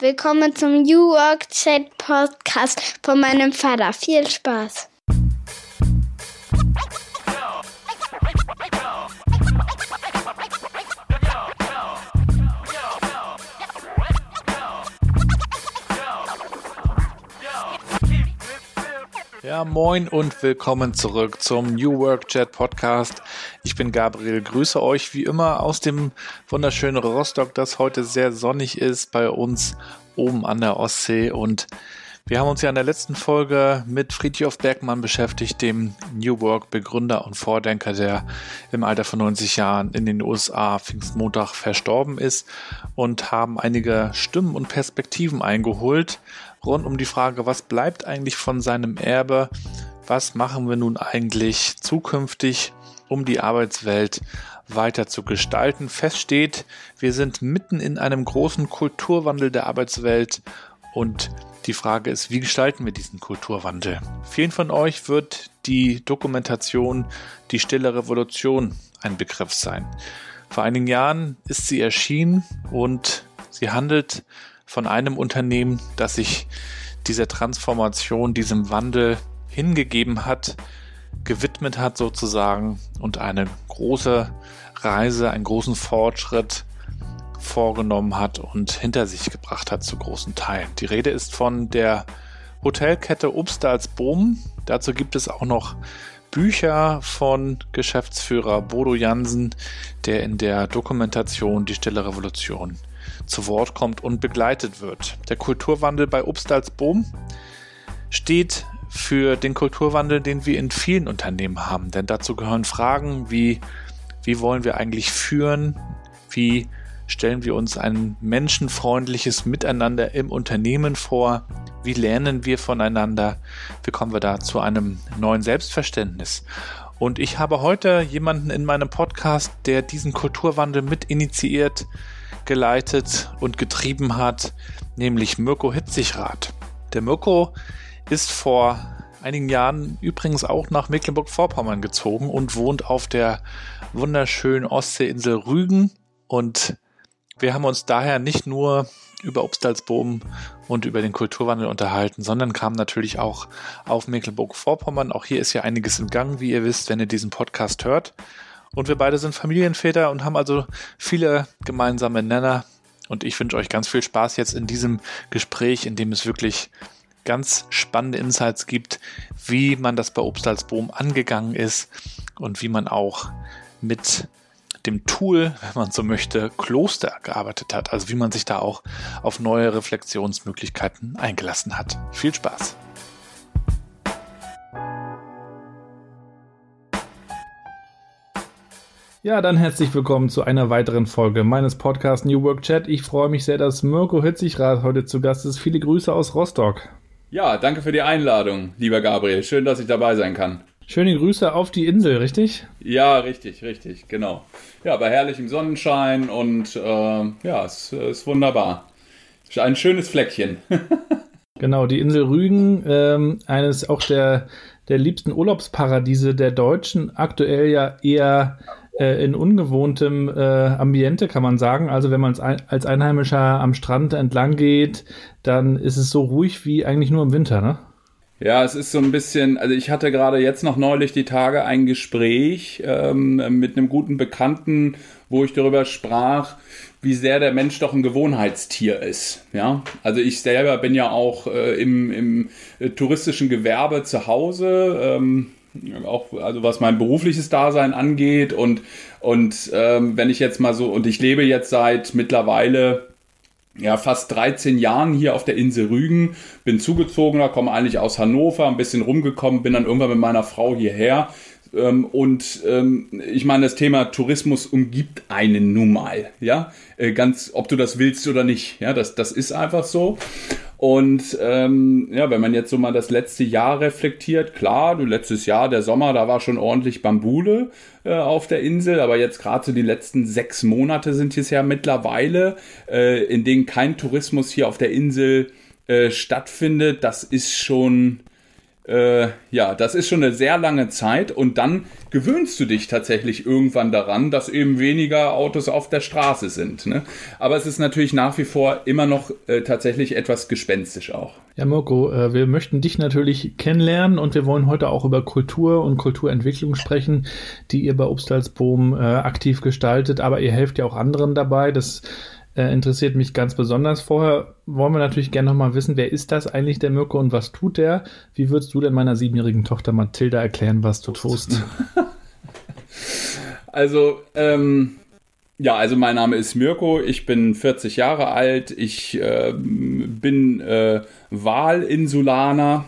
Willkommen zum New Work Chat Podcast von meinem Vater. Viel Spaß. Ja, moin und willkommen zurück zum New Work Chat Podcast. Ich bin Gabriel, grüße euch wie immer aus dem wunderschönen Rostock, das heute sehr sonnig ist bei uns oben an der Ostsee und wir haben uns ja in der letzten Folge mit Friedhof Bergmann beschäftigt, dem New Work Begründer und Vordenker, der im Alter von 90 Jahren in den USA Pfingstmontag verstorben ist und haben einige Stimmen und Perspektiven eingeholt rund um die Frage, was bleibt eigentlich von seinem Erbe? Was machen wir nun eigentlich zukünftig, um die Arbeitswelt weiter zu gestalten? Fest steht, wir sind mitten in einem großen Kulturwandel der Arbeitswelt und die Frage ist, wie gestalten wir diesen Kulturwandel? Vielen von euch wird die Dokumentation Die Stille Revolution ein Begriff sein. Vor einigen Jahren ist sie erschienen und sie handelt von einem Unternehmen, das sich dieser Transformation, diesem Wandel hingegeben hat, gewidmet hat sozusagen und eine große Reise, einen großen Fortschritt vorgenommen hat und hinter sich gebracht hat zu großen Teilen. Die Rede ist von der Hotelkette Obstalsboom. Dazu gibt es auch noch Bücher von Geschäftsführer Bodo Jansen, der in der Dokumentation Die Stille Revolution zu Wort kommt und begleitet wird. Der Kulturwandel bei Obstalsboom steht für den Kulturwandel, den wir in vielen Unternehmen haben. Denn dazu gehören Fragen wie, wie wollen wir eigentlich führen? Wie stellen wir uns ein menschenfreundliches Miteinander im Unternehmen vor? Wie lernen wir voneinander? Wie kommen wir da zu einem neuen Selbstverständnis? Und ich habe heute jemanden in meinem Podcast, der diesen Kulturwandel mit initiiert, geleitet und getrieben hat, nämlich Mirko Hitzigrath. Der Mirko ist vor einigen Jahren übrigens auch nach Mecklenburg-Vorpommern gezogen und wohnt auf der wunderschönen Ostseeinsel Rügen. Und wir haben uns daher nicht nur über Obstalsboom und über den Kulturwandel unterhalten, sondern kamen natürlich auch auf Mecklenburg-Vorpommern. Auch hier ist ja einiges im Gang, wie ihr wisst, wenn ihr diesen Podcast hört. Und wir beide sind Familienväter und haben also viele gemeinsame Nenner. Und ich wünsche euch ganz viel Spaß jetzt in diesem Gespräch, in dem es wirklich ganz spannende Insights gibt, wie man das bei Obstalsboom angegangen ist und wie man auch mit dem Tool, wenn man so möchte, Kloster gearbeitet hat. Also wie man sich da auch auf neue Reflexionsmöglichkeiten eingelassen hat. Viel Spaß! Ja, dann herzlich willkommen zu einer weiteren Folge meines Podcasts New Work Chat. Ich freue mich sehr, dass Mirko Hitzigrad heute zu Gast ist. Viele Grüße aus Rostock. Ja, danke für die Einladung, lieber Gabriel. Schön, dass ich dabei sein kann. Schöne Grüße auf die Insel, richtig? Ja, richtig, richtig, genau. Ja, bei herrlichem Sonnenschein und äh, ja, es ist wunderbar. Ein schönes Fleckchen. genau, die Insel Rügen, ähm, eines auch der, der liebsten Urlaubsparadiese der Deutschen, aktuell ja eher äh, in ungewohntem äh, Ambiente, kann man sagen. Also wenn man als Einheimischer am Strand entlang geht, dann ist es so ruhig wie eigentlich nur im Winter, ne? Ja, es ist so ein bisschen, also ich hatte gerade jetzt noch neulich die Tage ein Gespräch ähm, mit einem guten Bekannten, wo ich darüber sprach, wie sehr der Mensch doch ein Gewohnheitstier ist. Ja, also ich selber bin ja auch äh, im, im äh, touristischen Gewerbe zu Hause. Ähm, auch also was mein berufliches Dasein angeht und und ähm, wenn ich jetzt mal so und ich lebe jetzt seit mittlerweile ja fast 13 Jahren hier auf der Insel Rügen, bin zugezogener, komme eigentlich aus Hannover, ein bisschen rumgekommen, bin dann irgendwann mit meiner Frau hierher. Ähm, und ähm, ich meine, das Thema Tourismus umgibt einen nun mal, ja, äh, ganz, ob du das willst oder nicht, ja, das, das ist einfach so. Und ähm, ja, wenn man jetzt so mal das letzte Jahr reflektiert, klar, letztes Jahr, der Sommer, da war schon ordentlich Bambule äh, auf der Insel, aber jetzt gerade so die letzten sechs Monate sind es ja mittlerweile, äh, in denen kein Tourismus hier auf der Insel äh, stattfindet. Das ist schon äh, ja, das ist schon eine sehr lange Zeit und dann gewöhnst du dich tatsächlich irgendwann daran, dass eben weniger Autos auf der Straße sind. Ne? Aber es ist natürlich nach wie vor immer noch äh, tatsächlich etwas gespenstisch auch. Ja, Mirko, äh, wir möchten dich natürlich kennenlernen und wir wollen heute auch über Kultur und Kulturentwicklung sprechen, die ihr bei Obstalsboom äh, aktiv gestaltet, aber ihr helft ja auch anderen dabei. Das äh, interessiert mich ganz besonders. Vorher wollen wir natürlich gerne nochmal wissen, wer ist das eigentlich, der Mirko, und was tut der? Wie würdest du denn meiner siebenjährigen Tochter Mathilda erklären, was du tust? Also, ähm, ja, also mein Name ist Mirko, ich bin 40 Jahre alt, ich äh, bin äh, Wahlinsulaner,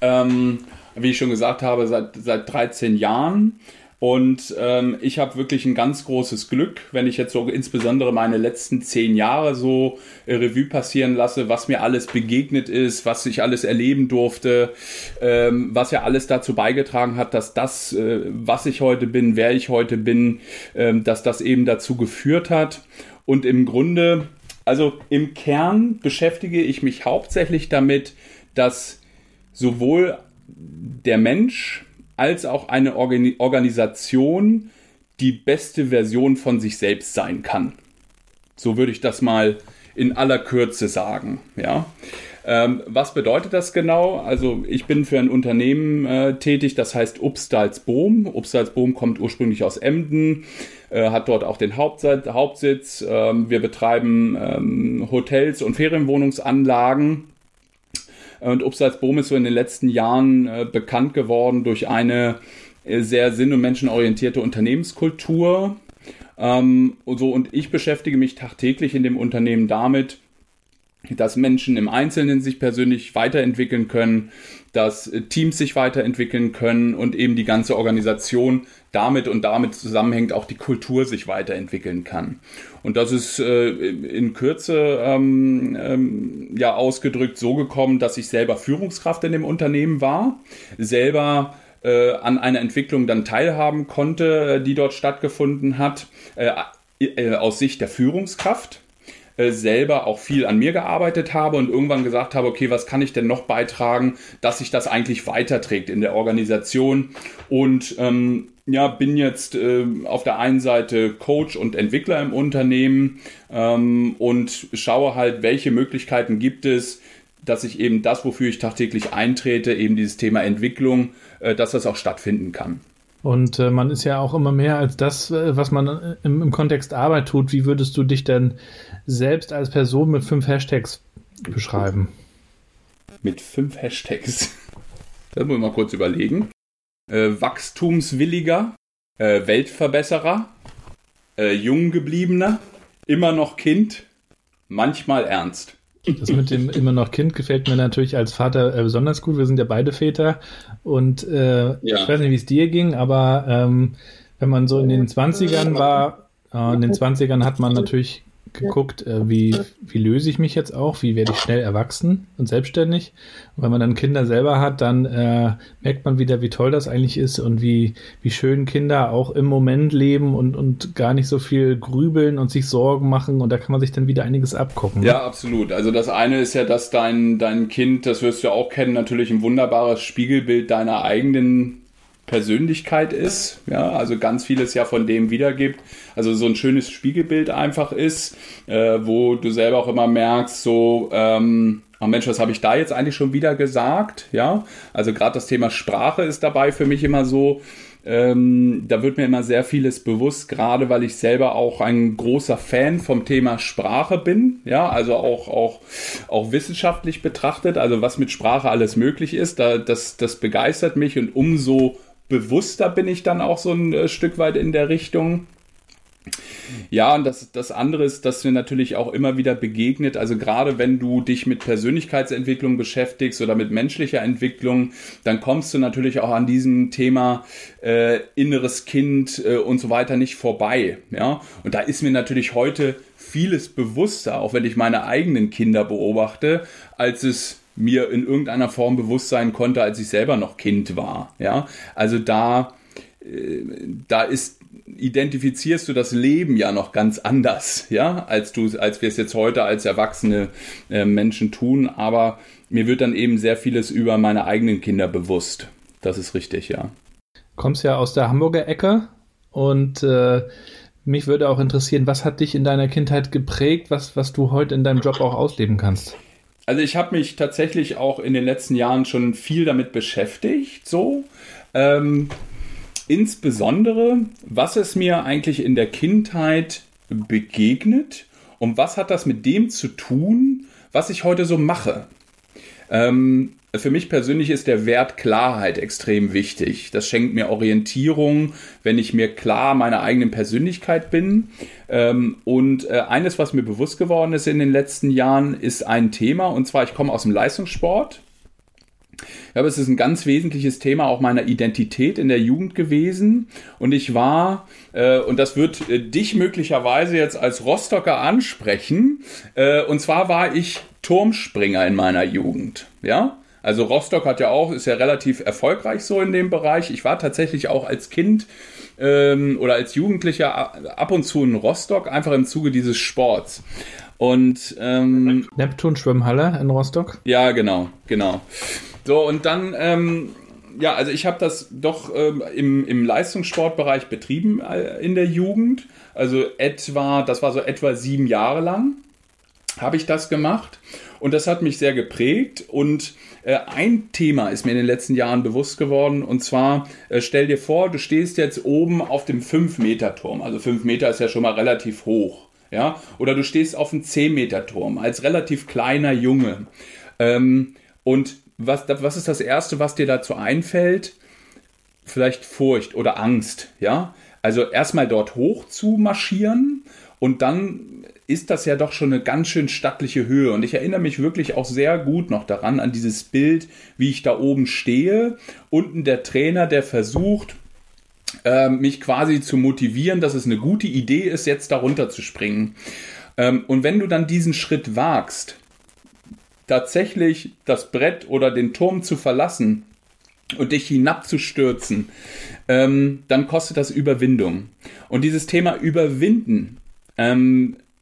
ähm, wie ich schon gesagt habe, seit, seit 13 Jahren und ähm, ich habe wirklich ein ganz großes Glück, wenn ich jetzt so insbesondere meine letzten zehn Jahre so äh, Revue passieren lasse, was mir alles begegnet ist, was ich alles erleben durfte, ähm, was ja alles dazu beigetragen hat, dass das, äh, was ich heute bin, wer ich heute bin, ähm, dass das eben dazu geführt hat. Und im Grunde, also im Kern beschäftige ich mich hauptsächlich damit, dass sowohl der Mensch, als auch eine Organ Organisation die beste Version von sich selbst sein kann. So würde ich das mal in aller Kürze sagen. Ja. Ähm, was bedeutet das genau? Also ich bin für ein Unternehmen äh, tätig, das heißt Upstalsboom. Upstalsboom kommt ursprünglich aus Emden, äh, hat dort auch den Hauptsitz. Hauptsitz. Ähm, wir betreiben ähm, Hotels und Ferienwohnungsanlagen und Upsalzboom ist so in den letzten Jahren äh, bekannt geworden durch eine äh, sehr sinn- und menschenorientierte Unternehmenskultur. Ähm, und, so, und ich beschäftige mich tagtäglich in dem Unternehmen damit, dass Menschen im Einzelnen sich persönlich weiterentwickeln können, dass äh, Teams sich weiterentwickeln können und eben die ganze Organisation damit und damit zusammenhängt auch die Kultur sich weiterentwickeln kann. Und das ist äh, in Kürze ähm, ähm, ja ausgedrückt so gekommen, dass ich selber Führungskraft in dem Unternehmen war, selber äh, an einer Entwicklung dann teilhaben konnte, äh, die dort stattgefunden hat, äh, äh, aus Sicht der Führungskraft äh, selber auch viel an mir gearbeitet habe und irgendwann gesagt habe, okay, was kann ich denn noch beitragen, dass sich das eigentlich weiterträgt in der Organisation? Und ähm, ja, bin jetzt äh, auf der einen Seite Coach und Entwickler im Unternehmen ähm, und schaue halt, welche Möglichkeiten gibt es, dass ich eben das, wofür ich tagtäglich eintrete, eben dieses Thema Entwicklung, äh, dass das auch stattfinden kann. Und äh, man ist ja auch immer mehr als das, äh, was man äh, im, im, Kontext Arbeit tut. Wie würdest du dich denn selbst als Person mit fünf Hashtags beschreiben? Mit fünf Hashtags. Das muss ich mal kurz überlegen. Äh, wachstumswilliger, äh, Weltverbesserer, äh, jung gebliebener, immer noch Kind, manchmal ernst. Das mit dem immer noch Kind gefällt mir natürlich als Vater äh, besonders gut. Wir sind ja beide Väter und äh, ja. ich weiß nicht, wie es dir ging, aber ähm, wenn man so in den 20ern war, äh, in den 20ern hat man natürlich geguckt, äh, wie, wie löse ich mich jetzt auch, wie werde ich schnell erwachsen und selbstständig. Und wenn man dann Kinder selber hat, dann äh, merkt man wieder, wie toll das eigentlich ist und wie, wie schön Kinder auch im Moment leben und, und gar nicht so viel grübeln und sich Sorgen machen. Und da kann man sich dann wieder einiges abgucken. Ja, absolut. Also das eine ist ja, dass dein, dein Kind, das wirst du auch kennen, natürlich ein wunderbares Spiegelbild deiner eigenen Persönlichkeit ist, ja, also ganz vieles ja von dem wiedergibt, also so ein schönes Spiegelbild einfach ist, äh, wo du selber auch immer merkst, so, ähm, oh Mensch, was habe ich da jetzt eigentlich schon wieder gesagt, ja, also gerade das Thema Sprache ist dabei für mich immer so, ähm, da wird mir immer sehr vieles bewusst, gerade weil ich selber auch ein großer Fan vom Thema Sprache bin, ja, also auch, auch, auch wissenschaftlich betrachtet, also was mit Sprache alles möglich ist, da, das, das begeistert mich und umso bewusster bin ich dann auch so ein äh, Stück weit in der Richtung. Ja, und das, das andere ist, dass mir natürlich auch immer wieder begegnet, also gerade wenn du dich mit Persönlichkeitsentwicklung beschäftigst oder mit menschlicher Entwicklung, dann kommst du natürlich auch an diesem Thema äh, inneres Kind äh, und so weiter nicht vorbei. Ja, und da ist mir natürlich heute vieles bewusster, auch wenn ich meine eigenen Kinder beobachte, als es mir in irgendeiner Form bewusst sein konnte, als ich selber noch Kind war. Ja, also da, äh, da ist identifizierst du das Leben ja noch ganz anders, ja, als du, als wir es jetzt heute als erwachsene äh, Menschen tun. Aber mir wird dann eben sehr vieles über meine eigenen Kinder bewusst. Das ist richtig, ja. Kommst ja aus der Hamburger Ecke und äh, mich würde auch interessieren, was hat dich in deiner Kindheit geprägt, was, was du heute in deinem Job auch ausleben kannst? Also ich habe mich tatsächlich auch in den letzten Jahren schon viel damit beschäftigt, so. Ähm, insbesondere, was ist mir eigentlich in der Kindheit begegnet und was hat das mit dem zu tun, was ich heute so mache? Ähm, für mich persönlich ist der Wert Klarheit extrem wichtig. Das schenkt mir Orientierung, wenn ich mir klar meiner eigenen Persönlichkeit bin. Ähm, und äh, eines, was mir bewusst geworden ist in den letzten Jahren, ist ein Thema. Und zwar, ich komme aus dem Leistungssport. Ja, aber es ist ein ganz wesentliches Thema auch meiner Identität in der Jugend gewesen. Und ich war, äh, und das wird äh, dich möglicherweise jetzt als Rostocker ansprechen, und zwar war ich Turmspringer in meiner Jugend. Ja, also Rostock hat ja auch, ist ja relativ erfolgreich so in dem Bereich. Ich war tatsächlich auch als Kind ähm, oder als Jugendlicher ab und zu in Rostock, einfach im Zuge dieses Sports. Und ähm, Neptun Schwimmhalle in Rostock? Ja, genau, genau. So, und dann, ähm, ja, also ich habe das doch ähm, im, im Leistungssportbereich betrieben äh, in der Jugend. Also etwa, das war so etwa sieben Jahre lang habe ich das gemacht und das hat mich sehr geprägt. Und äh, ein Thema ist mir in den letzten Jahren bewusst geworden. Und zwar äh, stell dir vor, du stehst jetzt oben auf dem 5-Meter-Turm, also 5 Meter ist ja schon mal relativ hoch, ja, oder du stehst auf einem 10-Meter-Turm als relativ kleiner Junge. Ähm, und was, was ist das Erste, was dir dazu einfällt? Vielleicht Furcht oder Angst, ja, also erstmal dort hoch zu marschieren und dann ist das ja doch schon eine ganz schön stattliche Höhe. Und ich erinnere mich wirklich auch sehr gut noch daran, an dieses Bild, wie ich da oben stehe. Unten der Trainer, der versucht, ähm, mich quasi zu motivieren, dass es eine gute Idee ist, jetzt darunter zu springen. Ähm, und wenn du dann diesen Schritt wagst, tatsächlich das Brett oder den Turm zu verlassen und dich hinabzustürzen, ähm, dann kostet das Überwindung. Und dieses Thema Überwinden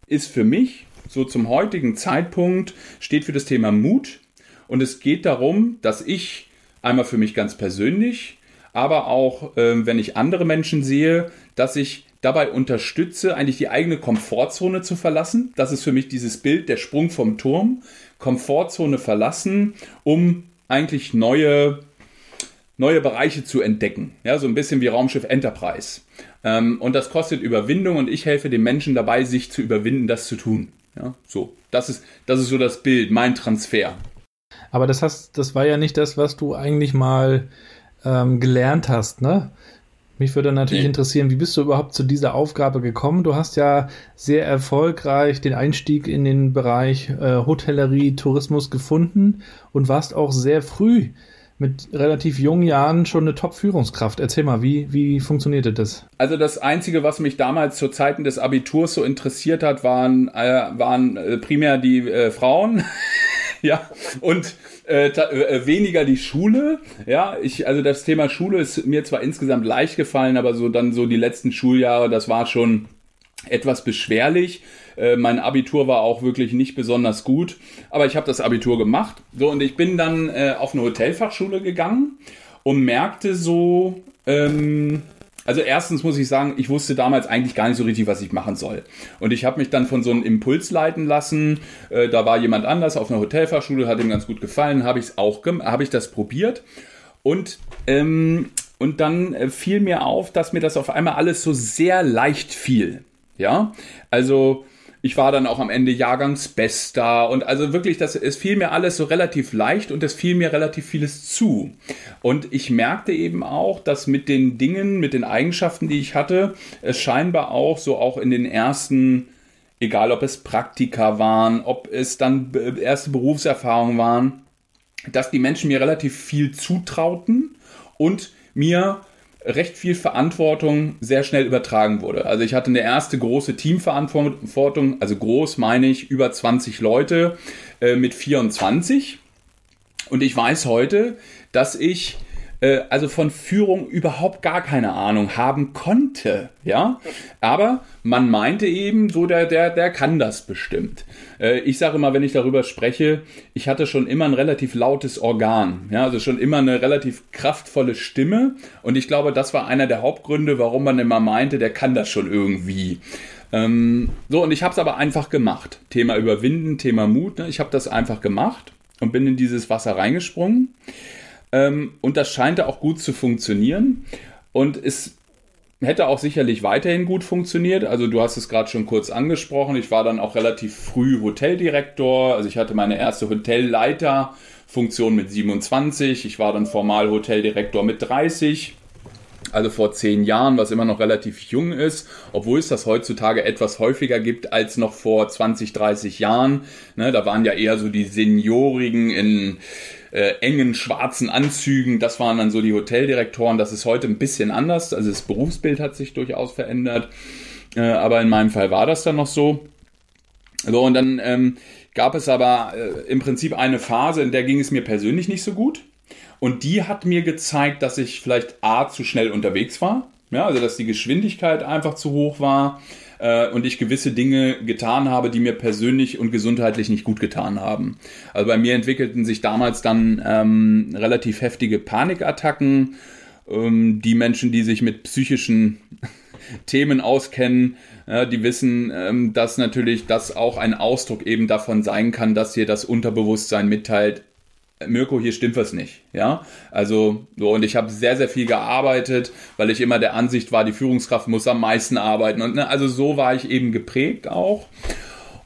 ist für mich so zum heutigen Zeitpunkt steht für das Thema Mut und es geht darum, dass ich einmal für mich ganz persönlich, aber auch äh, wenn ich andere Menschen sehe, dass ich dabei unterstütze, eigentlich die eigene Komfortzone zu verlassen. Das ist für mich dieses Bild, der Sprung vom Turm. Komfortzone verlassen, um eigentlich neue, neue Bereiche zu entdecken. Ja, so ein bisschen wie Raumschiff Enterprise. Ähm, und das kostet Überwindung und ich helfe den Menschen dabei, sich zu überwinden, das zu tun. Ja, so. Das ist, das ist so das Bild, mein Transfer. Aber das hast, das war ja nicht das, was du eigentlich mal ähm, gelernt hast, ne? Mich würde natürlich nee. interessieren, wie bist du überhaupt zu dieser Aufgabe gekommen? Du hast ja sehr erfolgreich den Einstieg in den Bereich äh, Hotellerie, Tourismus gefunden und warst auch sehr früh mit relativ jungen Jahren schon eine Top-Führungskraft. Erzähl mal, wie, wie funktionierte das? Also das Einzige, was mich damals zu Zeiten des Abiturs so interessiert hat, waren, äh, waren äh, primär die äh, Frauen. ja, und äh, äh, weniger die Schule. Ja, ich, also das Thema Schule ist mir zwar insgesamt leicht gefallen, aber so dann so die letzten Schuljahre, das war schon etwas beschwerlich. Äh, mein Abitur war auch wirklich nicht besonders gut, aber ich habe das Abitur gemacht. So, und ich bin dann äh, auf eine Hotelfachschule gegangen und merkte so, ähm, also erstens muss ich sagen, ich wusste damals eigentlich gar nicht so richtig, was ich machen soll. Und ich habe mich dann von so einem Impuls leiten lassen. Äh, da war jemand anders auf einer Hotelfachschule, hat ihm ganz gut gefallen, habe ich es auch, habe ich das probiert. Und ähm, und dann äh, fiel mir auf, dass mir das auf einmal alles so sehr leicht fiel. Ja, also ich war dann auch am Ende Jahrgangsbester und also wirklich, das, es fiel mir alles so relativ leicht und es fiel mir relativ vieles zu. Und ich merkte eben auch, dass mit den Dingen, mit den Eigenschaften, die ich hatte, es scheinbar auch so auch in den ersten, egal ob es Praktika waren, ob es dann erste Berufserfahrungen waren, dass die Menschen mir relativ viel zutrauten und mir recht viel Verantwortung sehr schnell übertragen wurde. Also ich hatte eine erste große Teamverantwortung, also groß meine ich über 20 Leute äh, mit 24. Und ich weiß heute, dass ich äh, also von Führung überhaupt gar keine Ahnung haben konnte, ja. Aber man meinte eben, so der, der, der kann das bestimmt. Äh, ich sage immer, wenn ich darüber spreche, ich hatte schon immer ein relativ lautes Organ, ja, also schon immer eine relativ kraftvolle Stimme. Und ich glaube, das war einer der Hauptgründe, warum man immer meinte, der kann das schon irgendwie. Ähm, so, und ich habe es aber einfach gemacht. Thema Überwinden, Thema Mut. Ne? Ich habe das einfach gemacht und bin in dieses Wasser reingesprungen. Ähm, und das scheinte auch gut zu funktionieren. Und es hätte auch sicherlich weiterhin gut funktioniert. Also du hast es gerade schon kurz angesprochen. Ich war dann auch relativ früh Hoteldirektor. Also ich hatte meine erste Hotelleiterfunktion mit 27. Ich war dann formal Hoteldirektor mit 30 also vor zehn Jahren, was immer noch relativ jung ist, obwohl es das heutzutage etwas häufiger gibt als noch vor 20, 30 Jahren. Ne, da waren ja eher so die Seniorigen in äh, engen schwarzen Anzügen, das waren dann so die Hoteldirektoren. Das ist heute ein bisschen anders, also das Berufsbild hat sich durchaus verändert, äh, aber in meinem Fall war das dann noch so. So, und dann ähm, gab es aber äh, im Prinzip eine Phase, in der ging es mir persönlich nicht so gut. Und die hat mir gezeigt, dass ich vielleicht A zu schnell unterwegs war. Ja, also dass die Geschwindigkeit einfach zu hoch war äh, und ich gewisse Dinge getan habe, die mir persönlich und gesundheitlich nicht gut getan haben. Also bei mir entwickelten sich damals dann ähm, relativ heftige Panikattacken. Ähm, die Menschen, die sich mit psychischen Themen auskennen, ja, die wissen, ähm, dass natürlich das auch ein Ausdruck eben davon sein kann, dass hier das Unterbewusstsein mitteilt, Mirko, hier stimmt was nicht. Ja, also so und ich habe sehr, sehr viel gearbeitet, weil ich immer der Ansicht war, die Führungskraft muss am meisten arbeiten und ne, also so war ich eben geprägt auch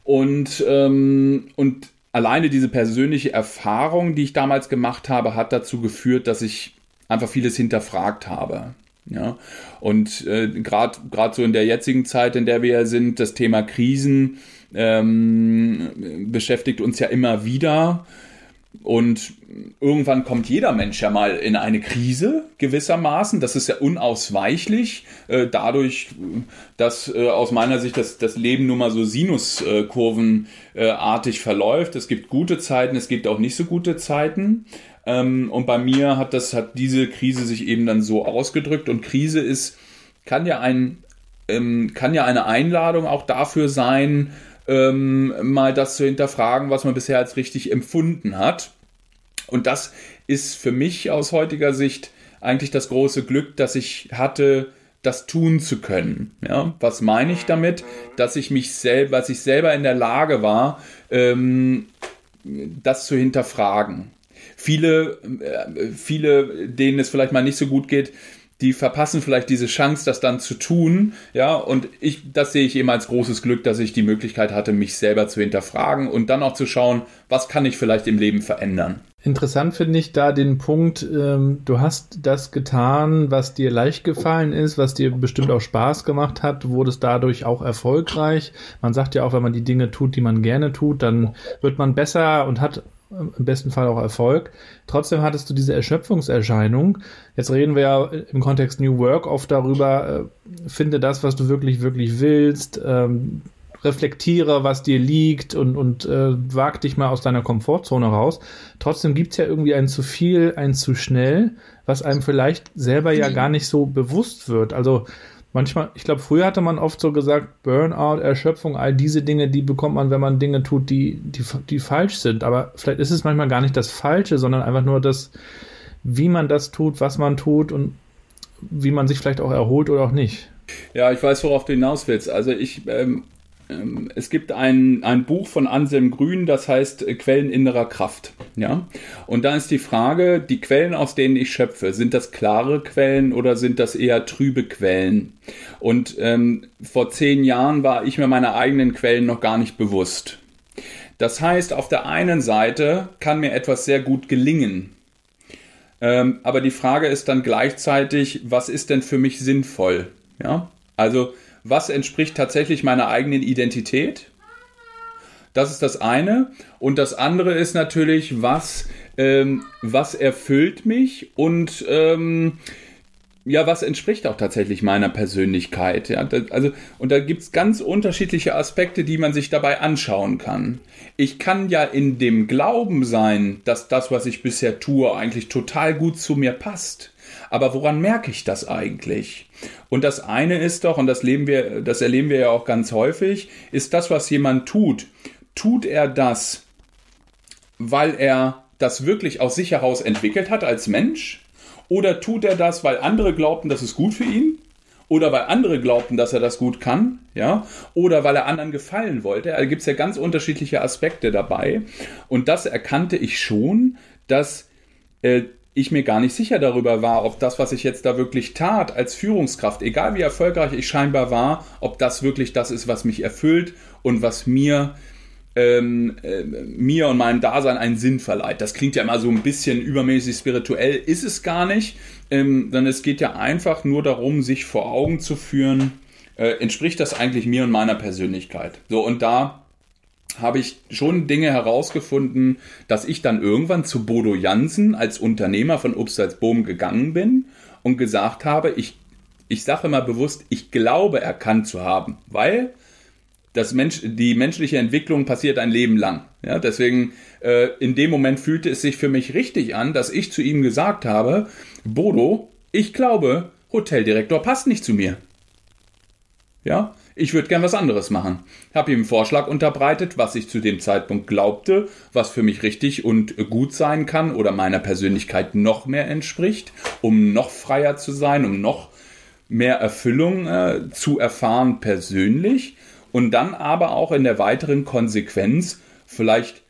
und ähm, und alleine diese persönliche Erfahrung, die ich damals gemacht habe, hat dazu geführt, dass ich einfach vieles hinterfragt habe. Ja, und äh, gerade so in der jetzigen Zeit, in der wir sind, das Thema Krisen ähm, beschäftigt uns ja immer wieder. Und irgendwann kommt jeder Mensch ja mal in eine Krise gewissermaßen. Das ist ja unausweichlich. Äh, dadurch, dass äh, aus meiner Sicht das, das Leben nun mal so Sinuskurvenartig verläuft. Es gibt gute Zeiten, es gibt auch nicht so gute Zeiten. Ähm, und bei mir hat das, hat diese Krise sich eben dann so ausgedrückt. Und Krise ist, kann ja ein, ähm, kann ja eine Einladung auch dafür sein, ähm, mal das zu hinterfragen, was man bisher als richtig empfunden hat. Und das ist für mich aus heutiger Sicht eigentlich das große Glück, dass ich hatte, das tun zu können. Ja, was meine ich damit? Dass ich mich selber, dass ich selber in der Lage war, ähm, das zu hinterfragen. Viele, äh, viele, denen es vielleicht mal nicht so gut geht, die verpassen vielleicht diese Chance, das dann zu tun. Ja, und ich, das sehe ich eben als großes Glück, dass ich die Möglichkeit hatte, mich selber zu hinterfragen und dann auch zu schauen, was kann ich vielleicht im Leben verändern. Interessant finde ich da den Punkt, ähm, du hast das getan, was dir leicht gefallen ist, was dir bestimmt auch Spaß gemacht hat, wurdest dadurch auch erfolgreich. Man sagt ja auch, wenn man die Dinge tut, die man gerne tut, dann wird man besser und hat im besten Fall auch Erfolg. Trotzdem hattest du diese Erschöpfungserscheinung. Jetzt reden wir ja im Kontext New Work oft darüber, äh, finde das, was du wirklich, wirklich willst, ähm, reflektiere, was dir liegt und, und äh, wag dich mal aus deiner Komfortzone raus. Trotzdem gibt's ja irgendwie ein zu viel, ein zu schnell, was einem vielleicht selber ja gar nicht so bewusst wird. Also manchmal, ich glaube, früher hatte man oft so gesagt, Burnout, Erschöpfung, all diese Dinge, die bekommt man, wenn man Dinge tut, die, die, die falsch sind. Aber vielleicht ist es manchmal gar nicht das Falsche, sondern einfach nur das, wie man das tut, was man tut und wie man sich vielleicht auch erholt oder auch nicht. Ja, ich weiß, worauf du hinaus willst. Also ich ähm, es gibt ein, ein Buch von Anselm Grün, das heißt äh, Quellen innerer Kraft. Ja? Und da ist die Frage, die Quellen, aus denen ich schöpfe, sind das klare Quellen oder sind das eher trübe Quellen? Und ähm, vor zehn Jahren war ich mir meiner eigenen Quellen noch gar nicht bewusst. Das heißt, auf der einen Seite kann mir etwas sehr gut gelingen. Ähm, aber die Frage ist dann gleichzeitig, was ist denn für mich sinnvoll? Ja? Also, was entspricht tatsächlich meiner eigenen Identität. Das ist das eine. Und das andere ist natürlich, was, ähm, was erfüllt mich und ähm, ja, was entspricht auch tatsächlich meiner Persönlichkeit? Ja, also, und da gibt's ganz unterschiedliche Aspekte, die man sich dabei anschauen kann. Ich kann ja in dem Glauben sein, dass das, was ich bisher tue, eigentlich total gut zu mir passt. Aber woran merke ich das eigentlich? Und das eine ist doch, und das, leben wir, das erleben wir ja auch ganz häufig, ist das, was jemand tut. Tut er das, weil er das wirklich aus sich heraus entwickelt hat als Mensch? Oder tut er das, weil andere glaubten, das ist gut für ihn? Oder weil andere glaubten, dass er das gut kann, ja, oder weil er anderen gefallen wollte. Da gibt es ja ganz unterschiedliche Aspekte dabei. Und das erkannte ich schon, dass äh, ich mir gar nicht sicher darüber war, ob das, was ich jetzt da wirklich tat als Führungskraft, egal wie erfolgreich ich scheinbar war, ob das wirklich das ist, was mich erfüllt und was mir ähm, äh, mir und meinem Dasein einen Sinn verleiht. Das klingt ja immer so ein bisschen übermäßig spirituell, ist es gar nicht, ähm, sondern es geht ja einfach nur darum, sich vor Augen zu führen, äh, entspricht das eigentlich mir und meiner Persönlichkeit. So, und da habe ich schon Dinge herausgefunden, dass ich dann irgendwann zu Bodo Jansen als Unternehmer von Upsalzboom gegangen bin und gesagt habe, ich, ich sage immer bewusst, ich glaube erkannt zu haben, weil das Mensch, die menschliche Entwicklung passiert ein Leben lang. Ja, deswegen äh, in dem Moment fühlte es sich für mich richtig an, dass ich zu ihm gesagt habe, Bodo, ich glaube, Hoteldirektor passt nicht zu mir. Ja, ich würde gern was anderes machen. Habe ihm einen Vorschlag unterbreitet, was ich zu dem Zeitpunkt glaubte, was für mich richtig und gut sein kann oder meiner Persönlichkeit noch mehr entspricht, um noch freier zu sein, um noch mehr Erfüllung äh, zu erfahren persönlich und dann aber auch in der weiteren Konsequenz vielleicht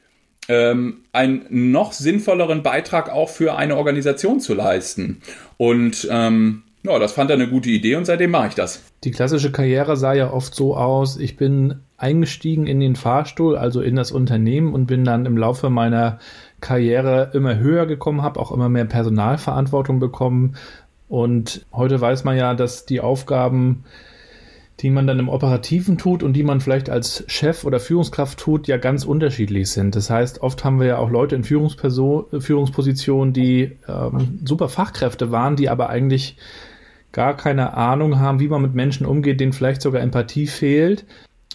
ähm, einen noch sinnvolleren Beitrag auch für eine Organisation zu leisten. Und ähm, ja, das fand er eine gute Idee und seitdem mache ich das. Die klassische Karriere sah ja oft so aus, ich bin eingestiegen in den Fahrstuhl, also in das Unternehmen und bin dann im Laufe meiner Karriere immer höher gekommen, habe auch immer mehr Personalverantwortung bekommen. Und heute weiß man ja, dass die Aufgaben die man dann im Operativen tut und die man vielleicht als Chef oder Führungskraft tut, ja ganz unterschiedlich sind. Das heißt, oft haben wir ja auch Leute in Führungspositionen, die ähm, super Fachkräfte waren, die aber eigentlich gar keine Ahnung haben, wie man mit Menschen umgeht, denen vielleicht sogar Empathie fehlt.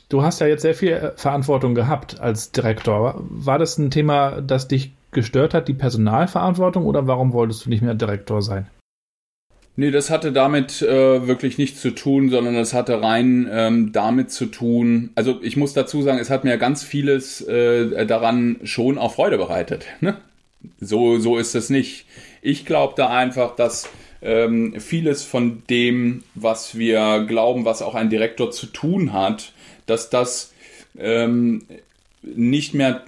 Du hast ja jetzt sehr viel äh, Verantwortung gehabt als Direktor. War das ein Thema, das dich gestört hat, die Personalverantwortung, oder warum wolltest du nicht mehr Direktor sein? Nee, das hatte damit äh, wirklich nichts zu tun, sondern es hatte rein ähm, damit zu tun. Also ich muss dazu sagen, es hat mir ganz vieles äh, daran schon auch Freude bereitet. Ne? So, so ist es nicht. Ich glaubte einfach, dass ähm, vieles von dem, was wir glauben, was auch ein Direktor zu tun hat, dass das ähm, nicht mehr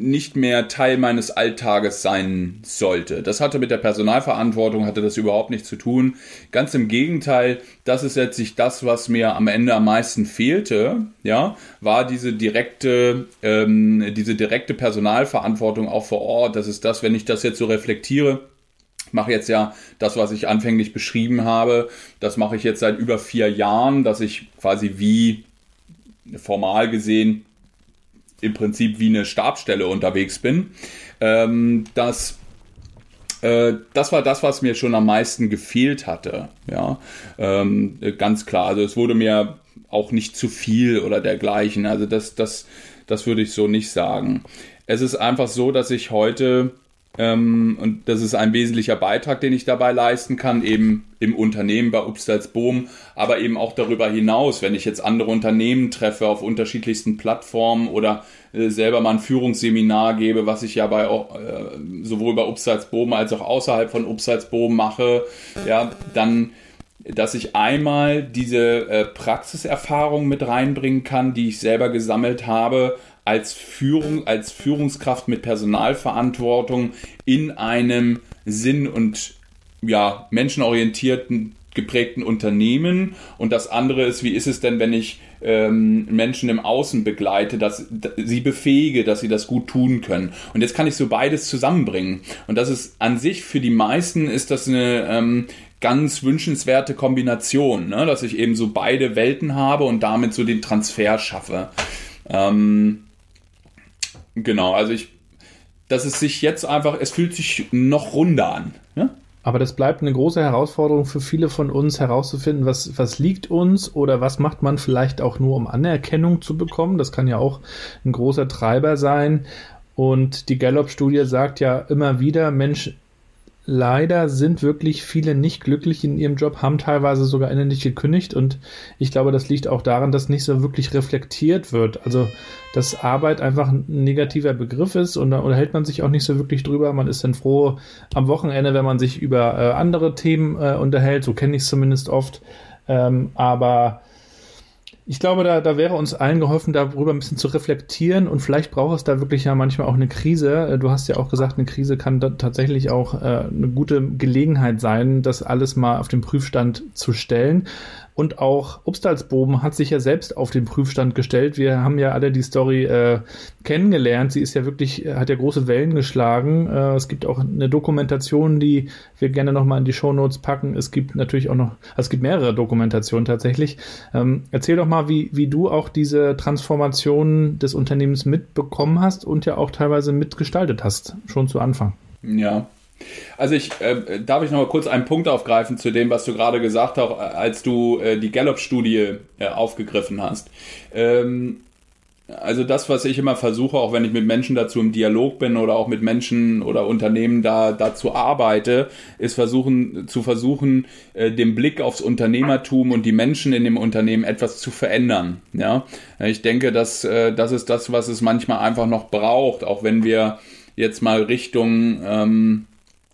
nicht mehr Teil meines Alltages sein sollte. Das hatte mit der Personalverantwortung, hatte das überhaupt nichts zu tun. Ganz im Gegenteil, das ist letztlich das, was mir am Ende am meisten fehlte, ja, war diese direkte, ähm, diese direkte Personalverantwortung auch vor Ort. Das ist das, wenn ich das jetzt so reflektiere, mache jetzt ja das, was ich anfänglich beschrieben habe. Das mache ich jetzt seit über vier Jahren, dass ich quasi wie formal gesehen im Prinzip wie eine Stabstelle unterwegs bin. Ähm, das äh, das war das, was mir schon am meisten gefehlt hatte. Ja, ähm, ganz klar. Also es wurde mir auch nicht zu viel oder dergleichen. Also das, das, das würde ich so nicht sagen. Es ist einfach so, dass ich heute ähm, und das ist ein wesentlicher Beitrag, den ich dabei leisten kann, eben im Unternehmen bei Upstalsboom, aber eben auch darüber hinaus, wenn ich jetzt andere Unternehmen treffe auf unterschiedlichsten Plattformen oder äh, selber mal ein Führungsseminar gebe, was ich ja bei äh, sowohl bei Upsalzboom als auch außerhalb von Upsalzboom mache, ja, dann dass ich einmal diese äh, Praxiserfahrung mit reinbringen kann, die ich selber gesammelt habe, als, Führung, als Führungskraft mit Personalverantwortung in einem Sinn- und ja, menschenorientierten geprägten Unternehmen und das andere ist, wie ist es denn, wenn ich ähm, Menschen im Außen begleite, dass sie befähige, dass sie das gut tun können. Und jetzt kann ich so beides zusammenbringen. Und das ist an sich für die meisten ist das eine ähm, ganz wünschenswerte Kombination, ne? dass ich eben so beide Welten habe und damit so den Transfer schaffe. Ähm, Genau, also ich, dass es sich jetzt einfach, es fühlt sich noch runder an. Ja? Aber das bleibt eine große Herausforderung für viele von uns herauszufinden, was, was liegt uns oder was macht man vielleicht auch nur, um Anerkennung zu bekommen. Das kann ja auch ein großer Treiber sein. Und die Gallup-Studie sagt ja immer wieder, Mensch, leider sind wirklich viele nicht glücklich in ihrem Job, haben teilweise sogar innerlich gekündigt und ich glaube, das liegt auch daran, dass nicht so wirklich reflektiert wird. Also, dass Arbeit einfach ein negativer Begriff ist und da unterhält man sich auch nicht so wirklich drüber. Man ist dann froh am Wochenende, wenn man sich über äh, andere Themen äh, unterhält. So kenne ich es zumindest oft. Ähm, aber ich glaube, da, da wäre uns allen geholfen, darüber ein bisschen zu reflektieren und vielleicht braucht es da wirklich ja manchmal auch eine Krise. Äh, du hast ja auch gesagt, eine Krise kann tatsächlich auch äh, eine gute Gelegenheit sein, das alles mal auf den Prüfstand zu stellen. Und auch Obstalsboben hat sich ja selbst auf den Prüfstand gestellt. Wir haben ja alle die Story äh, kennengelernt. Sie ist ja wirklich, hat ja große Wellen geschlagen. Äh, es gibt auch eine Dokumentation, die wir gerne nochmal in die Shownotes packen. Es gibt natürlich auch noch, also es gibt mehrere Dokumentationen tatsächlich. Ähm, erzähl doch mal, wie, wie du auch diese Transformation des Unternehmens mitbekommen hast und ja auch teilweise mitgestaltet hast, schon zu Anfang. Ja, also ich äh, darf ich noch mal kurz einen Punkt aufgreifen zu dem, was du gerade gesagt hast, als du äh, die Gallup-Studie äh, aufgegriffen hast. Ähm, also das, was ich immer versuche, auch wenn ich mit Menschen dazu im Dialog bin oder auch mit Menschen oder Unternehmen da dazu arbeite, ist versuchen zu versuchen, äh, den Blick aufs Unternehmertum und die Menschen in dem Unternehmen etwas zu verändern. Ja, ich denke, dass äh, das ist das, was es manchmal einfach noch braucht, auch wenn wir jetzt mal Richtung ähm,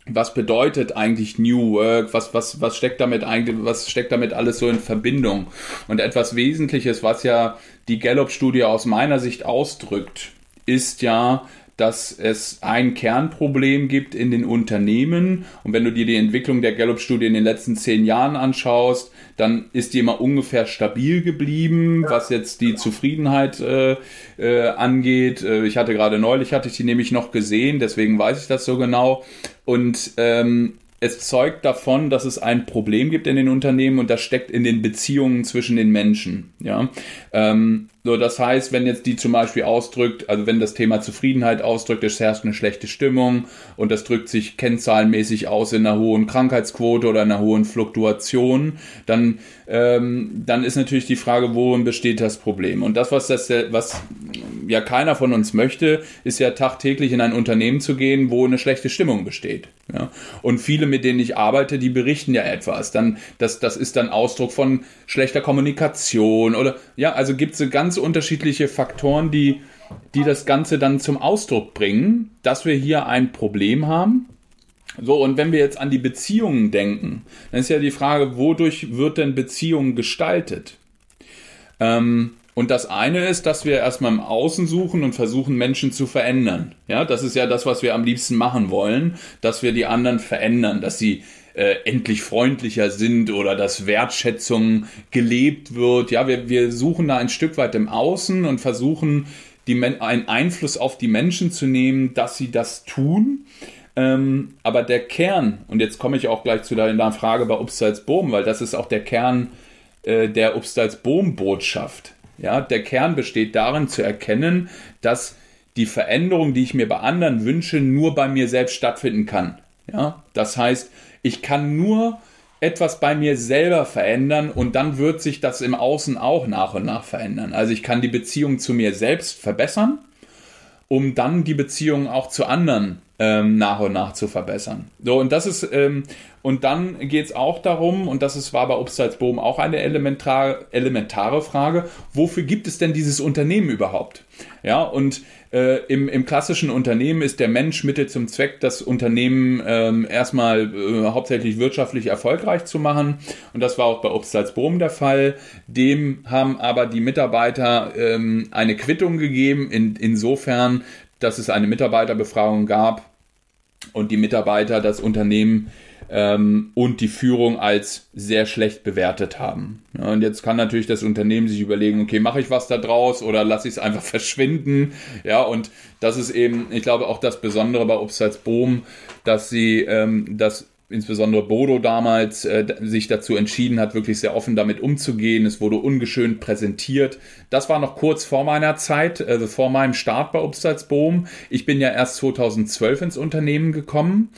was bedeutet eigentlich New Work? Was, was, was steckt damit eigentlich, was steckt damit alles so in Verbindung? Und etwas Wesentliches, was ja die Gallup-Studie aus meiner Sicht ausdrückt, ist ja, dass es ein Kernproblem gibt in den Unternehmen. Und wenn du dir die Entwicklung der Gallup-Studie in den letzten zehn Jahren anschaust, dann ist die immer ungefähr stabil geblieben, was jetzt die Zufriedenheit äh, äh, angeht. Äh, ich hatte gerade neulich, hatte ich die nämlich noch gesehen, deswegen weiß ich das so genau. Und ähm, es zeugt davon, dass es ein Problem gibt in den Unternehmen und das steckt in den Beziehungen zwischen den Menschen. Ja, ähm, so das heißt, wenn jetzt die zum Beispiel ausdrückt, also wenn das Thema Zufriedenheit ausdrückt, es herrscht eine schlechte Stimmung und das drückt sich kennzahlenmäßig aus in einer hohen Krankheitsquote oder einer hohen Fluktuation, dann ähm, dann ist natürlich die Frage, worin besteht das Problem? Und das, was das, was ja keiner von uns möchte, ist ja tagtäglich in ein Unternehmen zu gehen, wo eine schlechte Stimmung besteht. Ja? Und viele, mit denen ich arbeite, die berichten ja etwas. Dann, das, das ist dann Ausdruck von schlechter Kommunikation oder ja, also gibt es ganz unterschiedliche Faktoren, die, die das Ganze dann zum Ausdruck bringen, dass wir hier ein Problem haben. So, und wenn wir jetzt an die Beziehungen denken, dann ist ja die Frage, wodurch wird denn Beziehungen gestaltet? Ähm, und das eine ist, dass wir erstmal im Außen suchen und versuchen, Menschen zu verändern. Ja, das ist ja das, was wir am liebsten machen wollen, dass wir die anderen verändern, dass sie äh, endlich freundlicher sind oder dass Wertschätzung gelebt wird. Ja, wir, wir suchen da ein Stück weit im Außen und versuchen, die, einen Einfluss auf die Menschen zu nehmen, dass sie das tun. Ähm, aber der Kern, und jetzt komme ich auch gleich zu deiner Frage bei Upsalzboom, weil das ist auch der Kern äh, der Upsalzboom-Botschaft ja, der Kern besteht darin zu erkennen, dass die Veränderung, die ich mir bei anderen wünsche, nur bei mir selbst stattfinden kann. Ja, das heißt, ich kann nur etwas bei mir selber verändern und dann wird sich das im Außen auch nach und nach verändern. Also ich kann die Beziehung zu mir selbst verbessern, um dann die Beziehung auch zu anderen ähm, nach und nach zu verbessern. So, und das ist, ähm, und dann geht es auch darum, und das ist, war bei Obstalsboom auch eine elementare, elementare Frage, wofür gibt es denn dieses Unternehmen überhaupt? Ja, und äh, im, im klassischen Unternehmen ist der Mensch Mittel zum Zweck, das Unternehmen ähm, erstmal äh, hauptsächlich wirtschaftlich erfolgreich zu machen. Und das war auch bei Obstalsboom der Fall. Dem haben aber die Mitarbeiter ähm, eine Quittung gegeben, in, insofern, dass es eine Mitarbeiterbefragung gab und die Mitarbeiter das Unternehmen ähm, und die Führung als sehr schlecht bewertet haben. Ja, und jetzt kann natürlich das Unternehmen sich überlegen, okay, mache ich was da draus oder lasse ich es einfach verschwinden? Ja, und das ist eben, ich glaube, auch das Besondere bei Upsides Boom, dass sie ähm, das insbesondere Bodo damals äh, sich dazu entschieden hat, wirklich sehr offen damit umzugehen. Es wurde ungeschönt präsentiert. Das war noch kurz vor meiner Zeit, also vor meinem Start bei Upsalzboom. Ich bin ja erst 2012 ins Unternehmen gekommen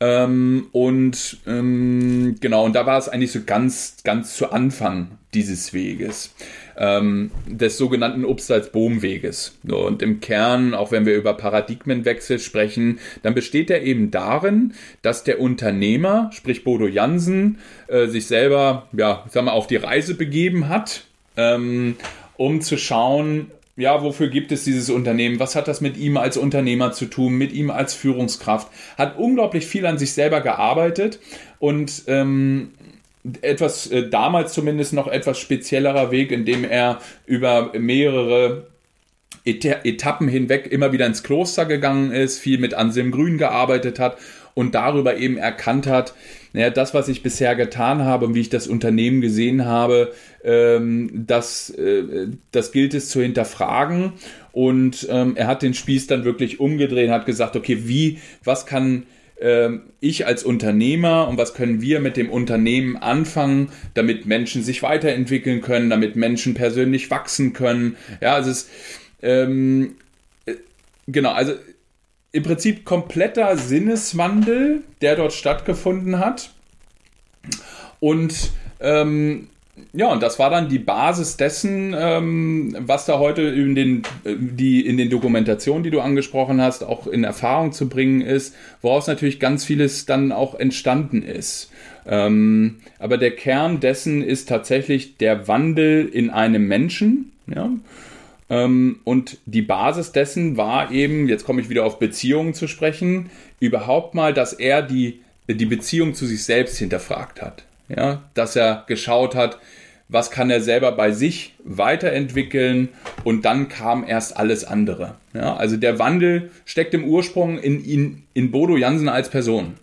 Ähm, und ähm, genau, und da war es eigentlich so ganz, ganz zu Anfang dieses Weges, ähm, des sogenannten Upsalz-Bohm-Weges. So, und im Kern, auch wenn wir über Paradigmenwechsel sprechen, dann besteht er eben darin, dass der Unternehmer, sprich Bodo Jansen, äh, sich selber, ja, sagen wir, auf die Reise begeben hat, ähm, um zu schauen, ja, wofür gibt es dieses Unternehmen? Was hat das mit ihm als Unternehmer zu tun, mit ihm als Führungskraft? Hat unglaublich viel an sich selber gearbeitet und ähm, etwas, äh, damals zumindest noch etwas speziellerer Weg, in dem er über mehrere Etappen hinweg immer wieder ins Kloster gegangen ist, viel mit Anselm Grün gearbeitet hat und darüber eben erkannt hat, naja, das, was ich bisher getan habe und wie ich das Unternehmen gesehen habe, ähm, das, äh, das gilt es zu hinterfragen. Und ähm, er hat den Spieß dann wirklich umgedreht, hat gesagt, okay, wie, was kann ich als Unternehmer und was können wir mit dem Unternehmen anfangen, damit Menschen sich weiterentwickeln können, damit Menschen persönlich wachsen können. Ja, also es ähm, äh, genau, also im Prinzip kompletter Sinneswandel, der dort stattgefunden hat. Und ähm, ja, und das war dann die Basis dessen, ähm, was da heute in den, die, in den Dokumentationen, die du angesprochen hast, auch in Erfahrung zu bringen ist, woraus natürlich ganz vieles dann auch entstanden ist. Ähm, aber der Kern dessen ist tatsächlich der Wandel in einem Menschen. Ja? Ähm, und die Basis dessen war eben, jetzt komme ich wieder auf Beziehungen zu sprechen, überhaupt mal, dass er die, die Beziehung zu sich selbst hinterfragt hat. Ja, dass er geschaut hat, was kann er selber bei sich weiterentwickeln und dann kam erst alles andere. Ja, also der Wandel steckt im Ursprung in, in, in Bodo Jansen als Person.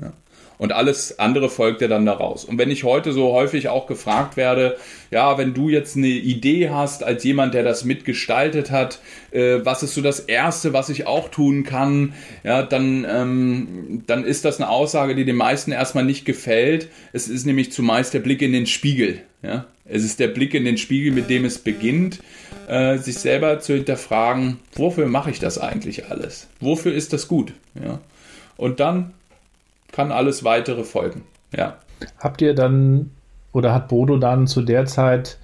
Ja und alles andere folgt ja dann daraus. Und wenn ich heute so häufig auch gefragt werde, ja, wenn du jetzt eine Idee hast, als jemand, der das mitgestaltet hat, äh, was ist so das Erste, was ich auch tun kann, ja, dann, ähm, dann ist das eine Aussage, die den meisten erstmal nicht gefällt. Es ist nämlich zumeist der Blick in den Spiegel. Ja? Es ist der Blick in den Spiegel, mit dem es beginnt, äh, sich selber zu hinterfragen, wofür mache ich das eigentlich alles? Wofür ist das gut? Ja? Und dann kann alles weitere folgen. Ja. Habt ihr dann oder hat Bodo dann zu der Zeit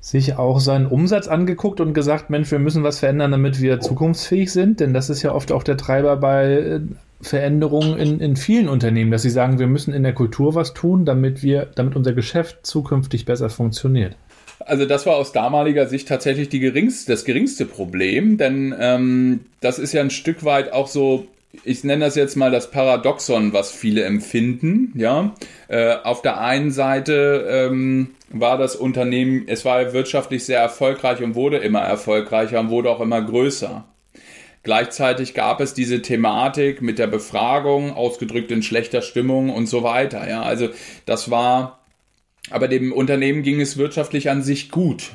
sich auch seinen Umsatz angeguckt und gesagt, Mensch, wir müssen was verändern, damit wir zukunftsfähig sind? Denn das ist ja oft auch der Treiber bei äh, Veränderungen in, in vielen Unternehmen, dass sie sagen, wir müssen in der Kultur was tun, damit wir, damit unser Geschäft zukünftig besser funktioniert. Also das war aus damaliger Sicht tatsächlich die geringste, das geringste Problem, denn ähm, das ist ja ein Stück weit auch so ich nenne das jetzt mal das Paradoxon, was viele empfinden. Ja, äh, auf der einen Seite ähm, war das Unternehmen, es war wirtschaftlich sehr erfolgreich und wurde immer erfolgreicher und wurde auch immer größer. Gleichzeitig gab es diese Thematik mit der Befragung, ausgedrückt in schlechter Stimmung und so weiter. Ja, also das war, aber dem Unternehmen ging es wirtschaftlich an sich gut.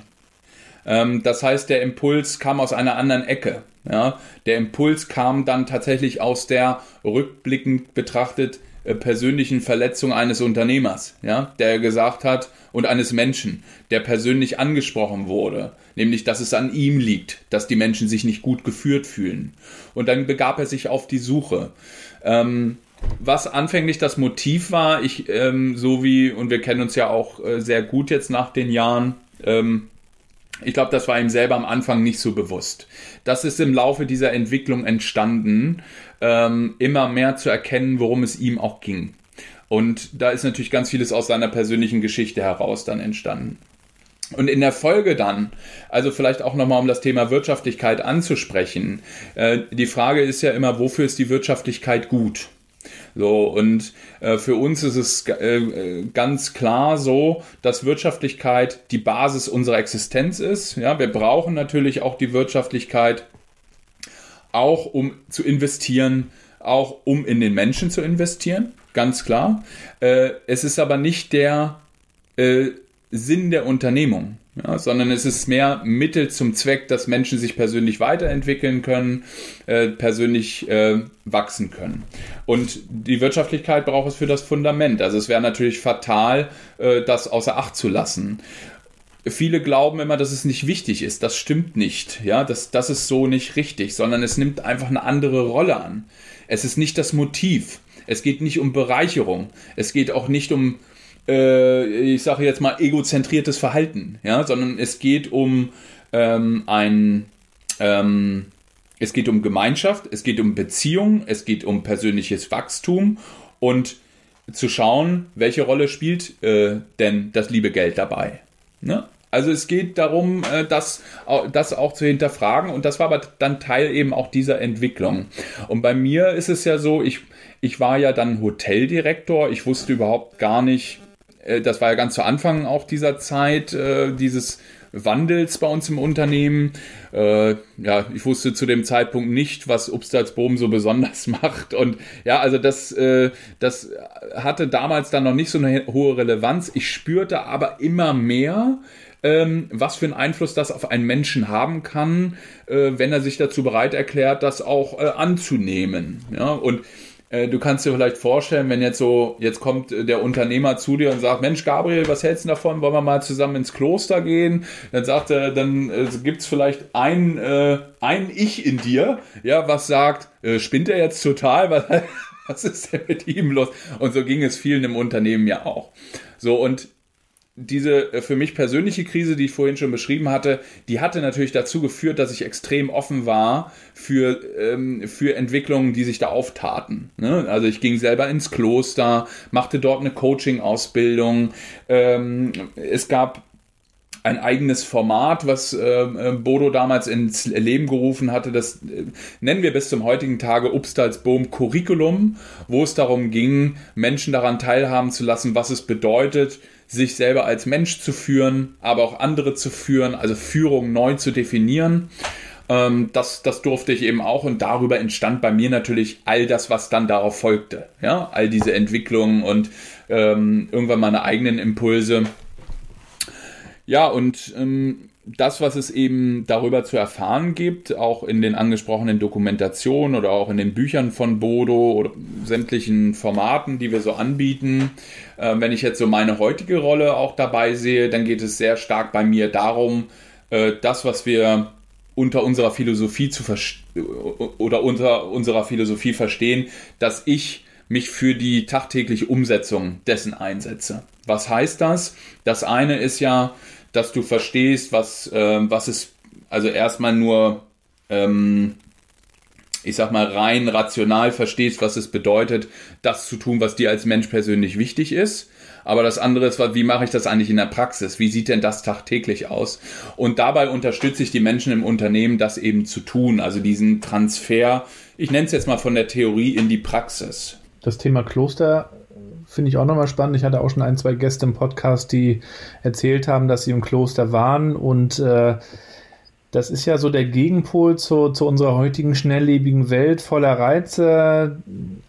Ähm, das heißt, der Impuls kam aus einer anderen Ecke. Ja, der Impuls kam dann tatsächlich aus der rückblickend betrachtet äh, persönlichen Verletzung eines Unternehmers, ja, der gesagt hat und eines Menschen, der persönlich angesprochen wurde, nämlich dass es an ihm liegt, dass die Menschen sich nicht gut geführt fühlen. Und dann begab er sich auf die Suche. Ähm, was anfänglich das Motiv war, ich ähm, so wie und wir kennen uns ja auch äh, sehr gut jetzt nach den Jahren. Ähm, ich glaube, das war ihm selber am Anfang nicht so bewusst. Das ist im Laufe dieser Entwicklung entstanden, ähm, immer mehr zu erkennen, worum es ihm auch ging. Und da ist natürlich ganz vieles aus seiner persönlichen Geschichte heraus dann entstanden. Und in der Folge dann, also vielleicht auch nochmal um das Thema Wirtschaftlichkeit anzusprechen, äh, die Frage ist ja immer, wofür ist die Wirtschaftlichkeit gut? So, und äh, für uns ist es äh, ganz klar so, dass Wirtschaftlichkeit die Basis unserer Existenz ist. Ja, wir brauchen natürlich auch die Wirtschaftlichkeit, auch um zu investieren, auch um in den Menschen zu investieren, ganz klar. Äh, es ist aber nicht der äh, Sinn der Unternehmung ja, sondern es ist mehr Mittel zum Zweck, dass Menschen sich persönlich weiterentwickeln können, äh, persönlich äh, wachsen können. Und die Wirtschaftlichkeit braucht es für das Fundament. Also es wäre natürlich fatal, äh, das außer Acht zu lassen. viele glauben immer, dass es nicht wichtig ist. Das stimmt nicht. Ja, das, das ist so nicht richtig, sondern es nimmt einfach eine andere Rolle an. Es ist nicht das Motiv. Es geht nicht um Bereicherung. Es geht auch nicht um, äh, ich sage jetzt mal, egozentriertes Verhalten, ja, sondern es geht um ähm, ein, ähm, es geht um Gemeinschaft, es geht um Beziehung, es geht um persönliches Wachstum und zu schauen, welche Rolle spielt äh, denn das liebe Geld dabei. Ne? Also es geht darum, äh, das, das auch zu hinterfragen und das war aber dann Teil eben auch dieser Entwicklung. Und bei mir ist es ja so, ich, ich war ja dann Hoteldirektor, ich wusste überhaupt gar nicht, das war ja ganz zu Anfang auch dieser Zeit, äh, dieses Wandels bei uns im Unternehmen. Äh, ja, ich wusste zu dem Zeitpunkt nicht, was Obstalsboom so besonders macht. Und ja, also das, äh, das hatte damals dann noch nicht so eine hohe Relevanz. Ich spürte aber immer mehr, ähm, was für einen Einfluss das auf einen Menschen haben kann, äh, wenn er sich dazu bereit erklärt, das auch äh, anzunehmen. Ja, und äh, du kannst dir vielleicht vorstellen, wenn jetzt so, jetzt kommt der Unternehmer zu dir und sagt, Mensch, Gabriel, was hältst du davon? Wollen wir mal zusammen ins Kloster gehen? Dann sagt er, dann äh, gibt es vielleicht ein, äh, ein Ich in dir, ja, was sagt, äh, spinnt er jetzt total? Was, was ist denn mit ihm los? Und so ging es vielen im Unternehmen ja auch. So, und diese äh, für mich persönliche Krise, die ich vorhin schon beschrieben hatte, die hatte natürlich dazu geführt, dass ich extrem offen war für, ähm, für Entwicklungen, die sich da auftaten. Ne? Also ich ging selber ins Kloster, machte dort eine Coaching-Ausbildung. Ähm, es gab ein eigenes Format, was äh, Bodo damals ins Leben gerufen hatte. Das äh, nennen wir bis zum heutigen Tage Upstalsboom Curriculum, wo es darum ging, Menschen daran teilhaben zu lassen, was es bedeutet, sich selber als Mensch zu führen, aber auch andere zu führen, also Führung neu zu definieren. Ähm, das, das durfte ich eben auch und darüber entstand bei mir natürlich all das, was dann darauf folgte. Ja, all diese Entwicklungen und ähm, irgendwann meine eigenen Impulse. Ja, und ähm, das, was es eben darüber zu erfahren gibt, auch in den angesprochenen Dokumentationen oder auch in den Büchern von Bodo oder sämtlichen Formaten, die wir so anbieten, äh, wenn ich jetzt so meine heutige Rolle auch dabei sehe, dann geht es sehr stark bei mir darum, äh, das, was wir unter unserer Philosophie zu oder unter unserer Philosophie verstehen, dass ich mich für die tagtägliche Umsetzung dessen einsetze. Was heißt das? Das eine ist ja, dass du verstehst, was, äh, was es, also erstmal nur, ähm, ich sag mal, rein rational verstehst, was es bedeutet, das zu tun, was dir als Mensch persönlich wichtig ist. Aber das andere ist, wie mache ich das eigentlich in der Praxis? Wie sieht denn das tagtäglich aus? Und dabei unterstütze ich die Menschen im Unternehmen, das eben zu tun. Also diesen Transfer, ich nenne es jetzt mal von der Theorie in die Praxis. Das Thema Kloster finde ich auch nochmal spannend. Ich hatte auch schon ein, zwei Gäste im Podcast, die erzählt haben, dass sie im Kloster waren und äh, das ist ja so der Gegenpol zu, zu unserer heutigen schnelllebigen Welt voller Reize,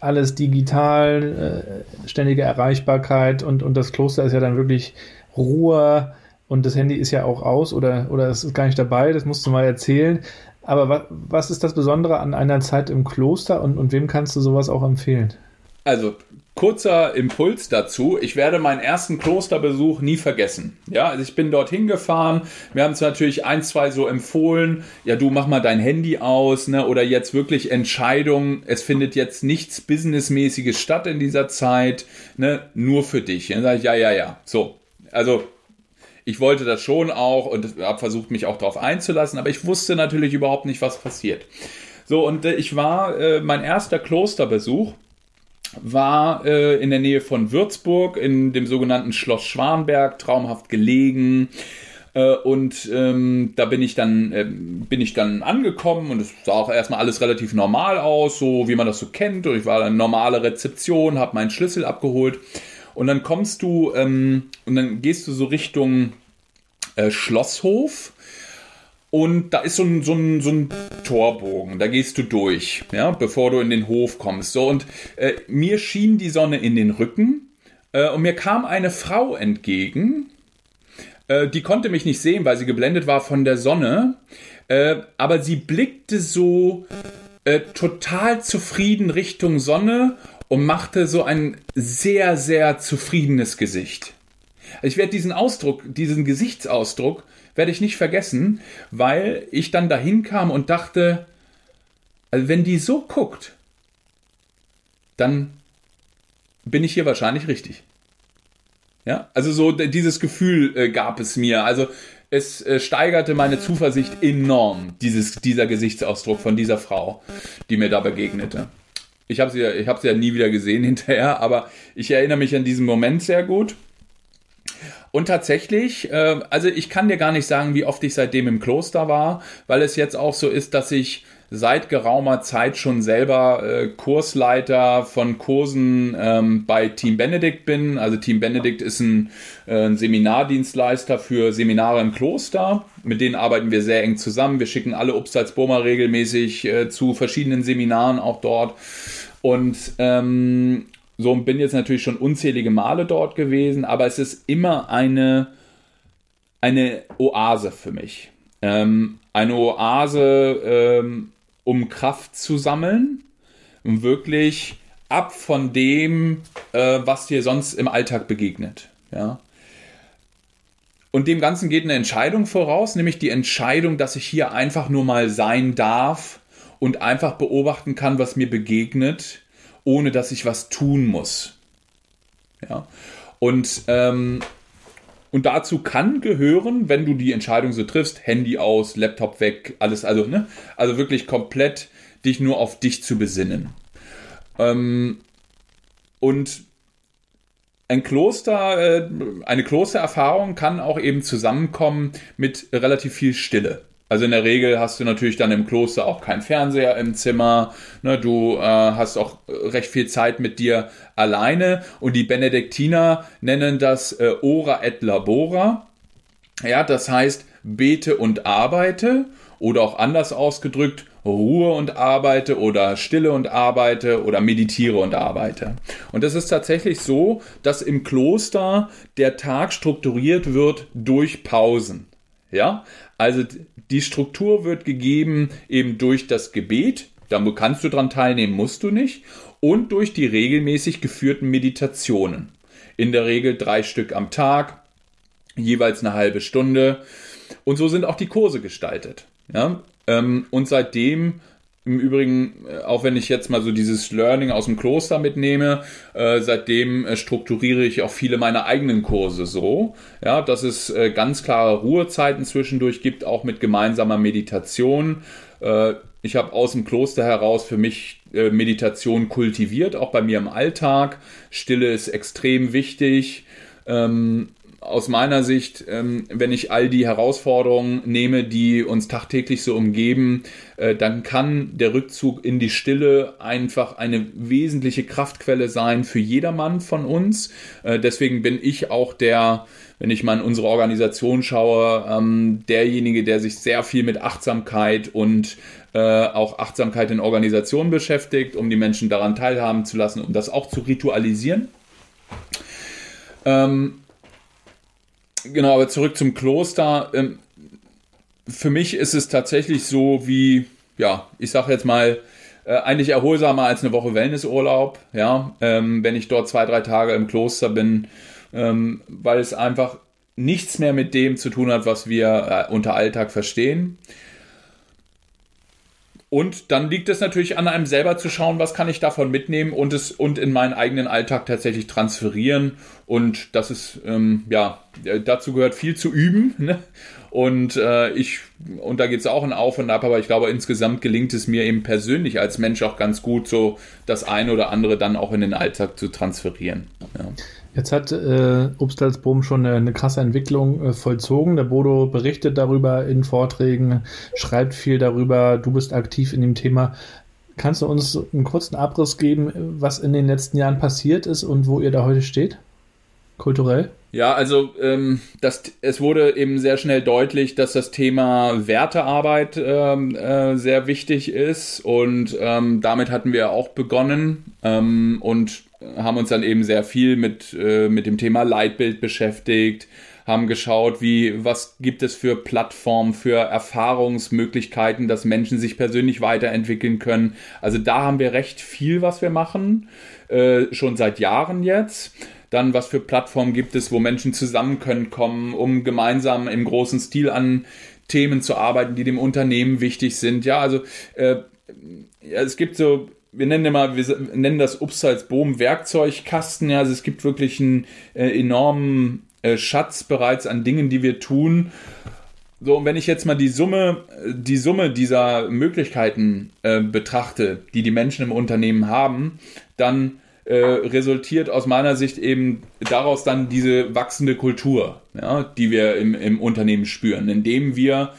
alles digital, äh, ständige Erreichbarkeit und, und das Kloster ist ja dann wirklich Ruhe und das Handy ist ja auch aus oder, oder es ist gar nicht dabei, das musst du mal erzählen. Aber was, was ist das Besondere an einer Zeit im Kloster und, und wem kannst du sowas auch empfehlen? Also kurzer Impuls dazu. Ich werde meinen ersten Klosterbesuch nie vergessen. Ja, also ich bin dorthin gefahren. Wir haben es natürlich ein, zwei so empfohlen. Ja, du mach mal dein Handy aus, ne? Oder jetzt wirklich Entscheidungen. Es findet jetzt nichts Businessmäßiges statt in dieser Zeit, ne? Nur für dich. Dann sage ich, ja, ja, ja. So. Also, ich wollte das schon auch und habe versucht, mich auch darauf einzulassen, aber ich wusste natürlich überhaupt nicht, was passiert. So, und äh, ich war äh, mein erster Klosterbesuch war äh, in der Nähe von Würzburg in dem sogenannten Schloss Schwanberg, traumhaft gelegen. Äh, und ähm, da bin ich dann äh, bin ich dann angekommen und es sah auch erstmal alles relativ normal aus, so wie man das so kennt. Und ich war eine normale Rezeption, habe meinen Schlüssel abgeholt und dann kommst du ähm, und dann gehst du so Richtung äh, Schlosshof und da ist so ein, so, ein, so ein Torbogen, da gehst du durch, ja, bevor du in den Hof kommst. So, und äh, mir schien die Sonne in den Rücken äh, und mir kam eine Frau entgegen, äh, die konnte mich nicht sehen, weil sie geblendet war von der Sonne, äh, aber sie blickte so äh, total zufrieden Richtung Sonne und machte so ein sehr, sehr zufriedenes Gesicht. Ich werde diesen Ausdruck, diesen Gesichtsausdruck, werde ich nicht vergessen, weil ich dann dahin kam und dachte, also wenn die so guckt, dann bin ich hier wahrscheinlich richtig. Ja, also so dieses Gefühl äh, gab es mir. Also es äh, steigerte meine Zuversicht enorm, dieses, dieser Gesichtsausdruck von dieser Frau, die mir da begegnete. Ich habe sie, hab sie ja nie wieder gesehen hinterher, aber ich erinnere mich an diesen Moment sehr gut. Und tatsächlich, äh, also ich kann dir gar nicht sagen, wie oft ich seitdem im Kloster war, weil es jetzt auch so ist, dass ich seit geraumer Zeit schon selber äh, Kursleiter von Kursen ähm, bei Team Benedikt bin. Also Team Benedikt ist ein, äh, ein, Seminardienstleister für Seminare im Kloster. Mit denen arbeiten wir sehr eng zusammen. Wir schicken alle Obstalsburmer regelmäßig äh, zu verschiedenen Seminaren auch dort. Und ähm, so bin jetzt natürlich schon unzählige Male dort gewesen, aber es ist immer eine, eine Oase für mich. Ähm, eine Oase, ähm, um Kraft zu sammeln, um wirklich ab von dem, äh, was dir sonst im Alltag begegnet. Ja. Und dem Ganzen geht eine Entscheidung voraus, nämlich die Entscheidung, dass ich hier einfach nur mal sein darf und einfach beobachten kann, was mir begegnet, ohne dass ich was tun muss. Ja. Und ähm, und dazu kann gehören, wenn du die Entscheidung so triffst, Handy aus, Laptop weg, alles, also, ne? Also wirklich komplett dich nur auf dich zu besinnen. Ähm, und ein Kloster, äh, eine Klostererfahrung kann auch eben zusammenkommen mit relativ viel Stille. Also in der Regel hast du natürlich dann im Kloster auch keinen Fernseher im Zimmer. Ne, du äh, hast auch recht viel Zeit mit dir alleine. Und die Benediktiner nennen das äh, Ora et Labora. Ja, das heißt bete und arbeite. Oder auch anders ausgedrückt, Ruhe und arbeite oder Stille und arbeite oder meditiere und arbeite. Und es ist tatsächlich so, dass im Kloster der Tag strukturiert wird durch Pausen. Ja, also die Struktur wird gegeben eben durch das Gebet, da kannst du dran teilnehmen, musst du nicht, und durch die regelmäßig geführten Meditationen. In der Regel drei Stück am Tag, jeweils eine halbe Stunde. Und so sind auch die Kurse gestaltet. Ja? Ähm, und seitdem im Übrigen, äh, auch wenn ich jetzt mal so dieses Learning aus dem Kloster mitnehme, äh, seitdem äh, strukturiere ich auch viele meiner eigenen Kurse so, ja, dass es äh, ganz klare Ruhezeiten zwischendurch gibt, auch mit gemeinsamer Meditation. Äh, ich habe aus dem Kloster heraus für mich äh, Meditation kultiviert, auch bei mir im Alltag. Stille ist extrem wichtig. Ähm, aus meiner Sicht, ähm, wenn ich all die Herausforderungen nehme, die uns tagtäglich so umgeben, äh, dann kann der Rückzug in die Stille einfach eine wesentliche Kraftquelle sein für jedermann von uns. Äh, deswegen bin ich auch der, wenn ich mal in unsere Organisation schaue, ähm, derjenige, der sich sehr viel mit Achtsamkeit und äh, auch Achtsamkeit in Organisationen beschäftigt, um die Menschen daran teilhaben zu lassen, um das auch zu ritualisieren. Ähm, Genau, aber zurück zum Kloster. Ähm, für mich ist es tatsächlich so wie, ja, ich sage jetzt mal, äh, eigentlich erholsamer als eine Woche Wellnessurlaub, ja, ähm, wenn ich dort zwei, drei Tage im Kloster bin, ähm, weil es einfach nichts mehr mit dem zu tun hat, was wir äh, unter Alltag verstehen. Und dann liegt es natürlich an einem selber zu schauen, was kann ich davon mitnehmen und es und in meinen eigenen Alltag tatsächlich transferieren. Und das ist, ähm, ja, dazu gehört viel zu üben. Ne? Und äh, ich, und da geht es auch ein Auf und Ab, aber ich glaube, insgesamt gelingt es mir eben persönlich als Mensch auch ganz gut, so das eine oder andere dann auch in den Alltag zu transferieren. Ja. Jetzt hat äh, Obstalsboom schon eine, eine krasse Entwicklung äh, vollzogen. Der Bodo berichtet darüber in Vorträgen, schreibt viel darüber. Du bist aktiv in dem Thema. Kannst du uns einen kurzen Abriss geben, was in den letzten Jahren passiert ist und wo ihr da heute steht? Kulturell? Ja, also ähm, das, es wurde eben sehr schnell deutlich, dass das Thema Wertearbeit ähm, äh, sehr wichtig ist und ähm, damit hatten wir auch begonnen ähm, und haben uns dann eben sehr viel mit, äh, mit dem Thema Leitbild beschäftigt, haben geschaut, wie, was gibt es für Plattformen, für Erfahrungsmöglichkeiten, dass Menschen sich persönlich weiterentwickeln können. Also da haben wir recht viel, was wir machen, äh, schon seit Jahren jetzt. Dann, was für Plattformen gibt es, wo Menschen zusammen können kommen, um gemeinsam im großen Stil an Themen zu arbeiten, die dem Unternehmen wichtig sind. Ja, also äh, es gibt so wir nennen immer, wir nennen das Upsalzboom Werkzeugkasten. Ja, also es gibt wirklich einen äh, enormen äh, Schatz bereits an Dingen, die wir tun. So, und wenn ich jetzt mal die Summe, die Summe dieser Möglichkeiten äh, betrachte, die die Menschen im Unternehmen haben, dann äh, resultiert aus meiner Sicht eben daraus dann diese wachsende Kultur, ja, die wir im, im Unternehmen spüren, indem wir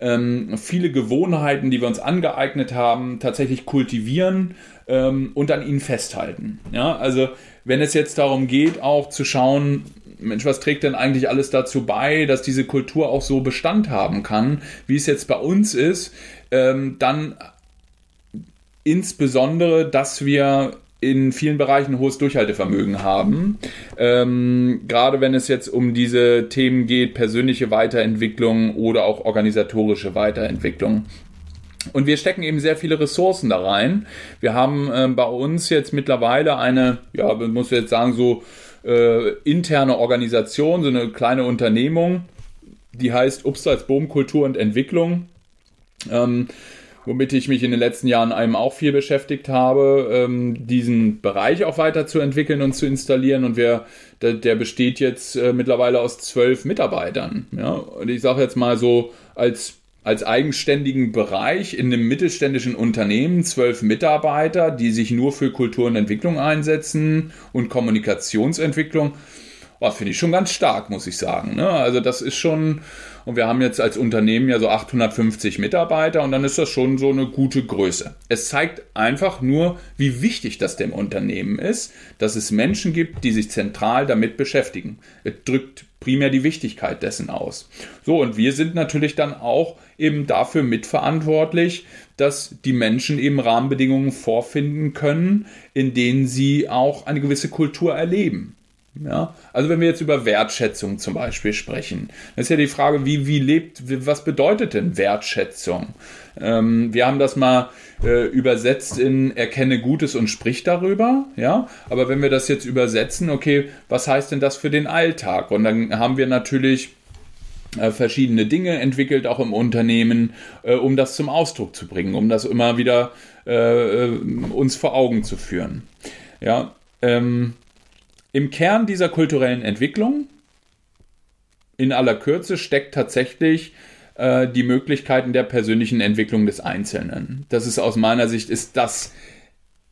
ähm, viele Gewohnheiten, die wir uns angeeignet haben, tatsächlich kultivieren ähm, und an ihnen festhalten. Ja, also wenn es jetzt darum geht, auch zu schauen, Mensch, was trägt denn eigentlich alles dazu bei, dass diese Kultur auch so Bestand haben kann, wie es jetzt bei uns ist, ähm, dann insbesondere, dass wir in vielen Bereichen hohes Durchhaltevermögen haben. Ähm, gerade wenn es jetzt um diese Themen geht, persönliche Weiterentwicklung oder auch organisatorische Weiterentwicklung. Und wir stecken eben sehr viele Ressourcen da rein. Wir haben äh, bei uns jetzt mittlerweile eine, ja, man muss jetzt sagen, so äh, interne Organisation, so eine kleine Unternehmung, die heißt Upsals Boom Kultur und Entwicklung. Ähm, womit ich mich in den letzten Jahren einem auch viel beschäftigt habe, ähm, diesen Bereich auch weiterzuentwickeln und zu installieren. Und wir, der, der besteht jetzt äh, mittlerweile aus zwölf Mitarbeitern. Ja? Und ich sage jetzt mal so als als eigenständigen Bereich in einem mittelständischen Unternehmen zwölf Mitarbeiter, die sich nur für Kultur und Entwicklung einsetzen und Kommunikationsentwicklung oh, finde ich schon ganz stark, muss ich sagen. Ne? Also das ist schon, und wir haben jetzt als Unternehmen ja so 850 Mitarbeiter und dann ist das schon so eine gute Größe. Es zeigt einfach nur, wie wichtig das dem Unternehmen ist, dass es Menschen gibt, die sich zentral damit beschäftigen. Es drückt primär die Wichtigkeit dessen aus. So, und wir sind natürlich dann auch eben dafür mitverantwortlich, dass die Menschen eben Rahmenbedingungen vorfinden können, in denen sie auch eine gewisse Kultur erleben. Ja, also wenn wir jetzt über Wertschätzung zum Beispiel sprechen, ist ja die Frage, wie, wie lebt, was bedeutet denn Wertschätzung? Ähm, wir haben das mal äh, übersetzt in erkenne Gutes und sprich darüber, ja, aber wenn wir das jetzt übersetzen, okay, was heißt denn das für den Alltag? Und dann haben wir natürlich äh, verschiedene Dinge entwickelt, auch im Unternehmen, äh, um das zum Ausdruck zu bringen, um das immer wieder äh, äh uns vor Augen zu führen. Ja, ähm, im Kern dieser kulturellen Entwicklung, in aller Kürze, steckt tatsächlich äh, die Möglichkeiten der persönlichen Entwicklung des Einzelnen. Das ist aus meiner Sicht, ist das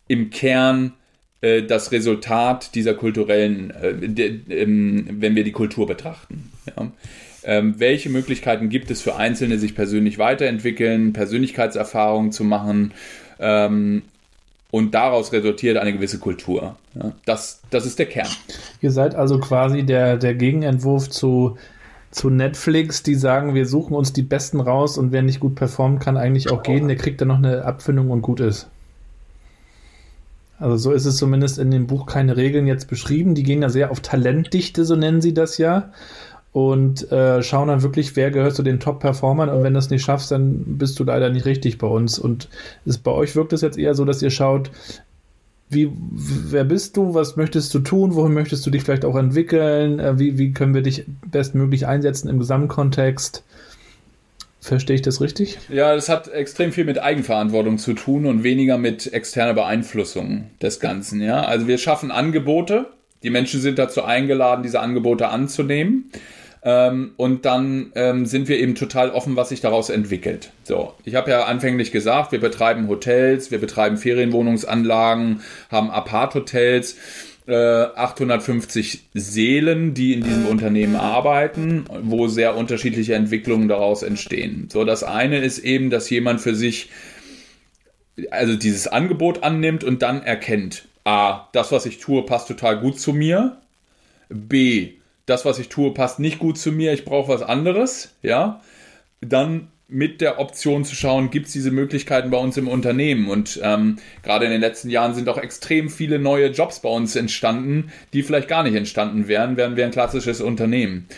im Kern äh, das Resultat dieser kulturellen, äh, de, ähm, wenn wir die Kultur betrachten. Ja. Ähm, welche Möglichkeiten gibt es für Einzelne, sich persönlich weiterentwickeln, Persönlichkeitserfahrungen zu machen ähm, und daraus resultiert eine gewisse Kultur. Ja, das, das ist der Kern. Ihr seid also quasi der, der Gegenentwurf zu, zu Netflix, die sagen, wir suchen uns die Besten raus und wer nicht gut performt, kann eigentlich auch gehen. Der kriegt dann noch eine Abfindung und gut ist. Also so ist es zumindest in dem Buch keine Regeln jetzt beschrieben. Die gehen ja sehr auf Talentdichte, so nennen sie das ja und äh, schauen dann wirklich, wer gehört zu den Top-Performern und wenn du das nicht schaffst, dann bist du leider nicht richtig bei uns. Und ist, bei euch wirkt es jetzt eher so, dass ihr schaut, wie, wer bist du, was möchtest du tun, wohin möchtest du dich vielleicht auch entwickeln, äh, wie, wie können wir dich bestmöglich einsetzen im Gesamtkontext. Verstehe ich das richtig? Ja, das hat extrem viel mit Eigenverantwortung zu tun und weniger mit externer Beeinflussung des Ganzen. Ja, also wir schaffen Angebote. Die Menschen sind dazu eingeladen, diese Angebote anzunehmen. Ähm, und dann ähm, sind wir eben total offen, was sich daraus entwickelt. So, ich habe ja anfänglich gesagt, wir betreiben Hotels, wir betreiben Ferienwohnungsanlagen, haben Apart-Hotels. 850 äh, Seelen, die in diesem Unternehmen arbeiten, wo sehr unterschiedliche Entwicklungen daraus entstehen. So, das eine ist eben, dass jemand für sich also dieses Angebot annimmt und dann erkennt, A, das, was ich tue, passt total gut zu mir. B, das, was ich tue, passt nicht gut zu mir, ich brauche was anderes, ja, dann mit der Option zu schauen, gibt es diese Möglichkeiten bei uns im Unternehmen. Und ähm, gerade in den letzten Jahren sind auch extrem viele neue Jobs bei uns entstanden, die vielleicht gar nicht entstanden wären, wären wir ein klassisches Unternehmen.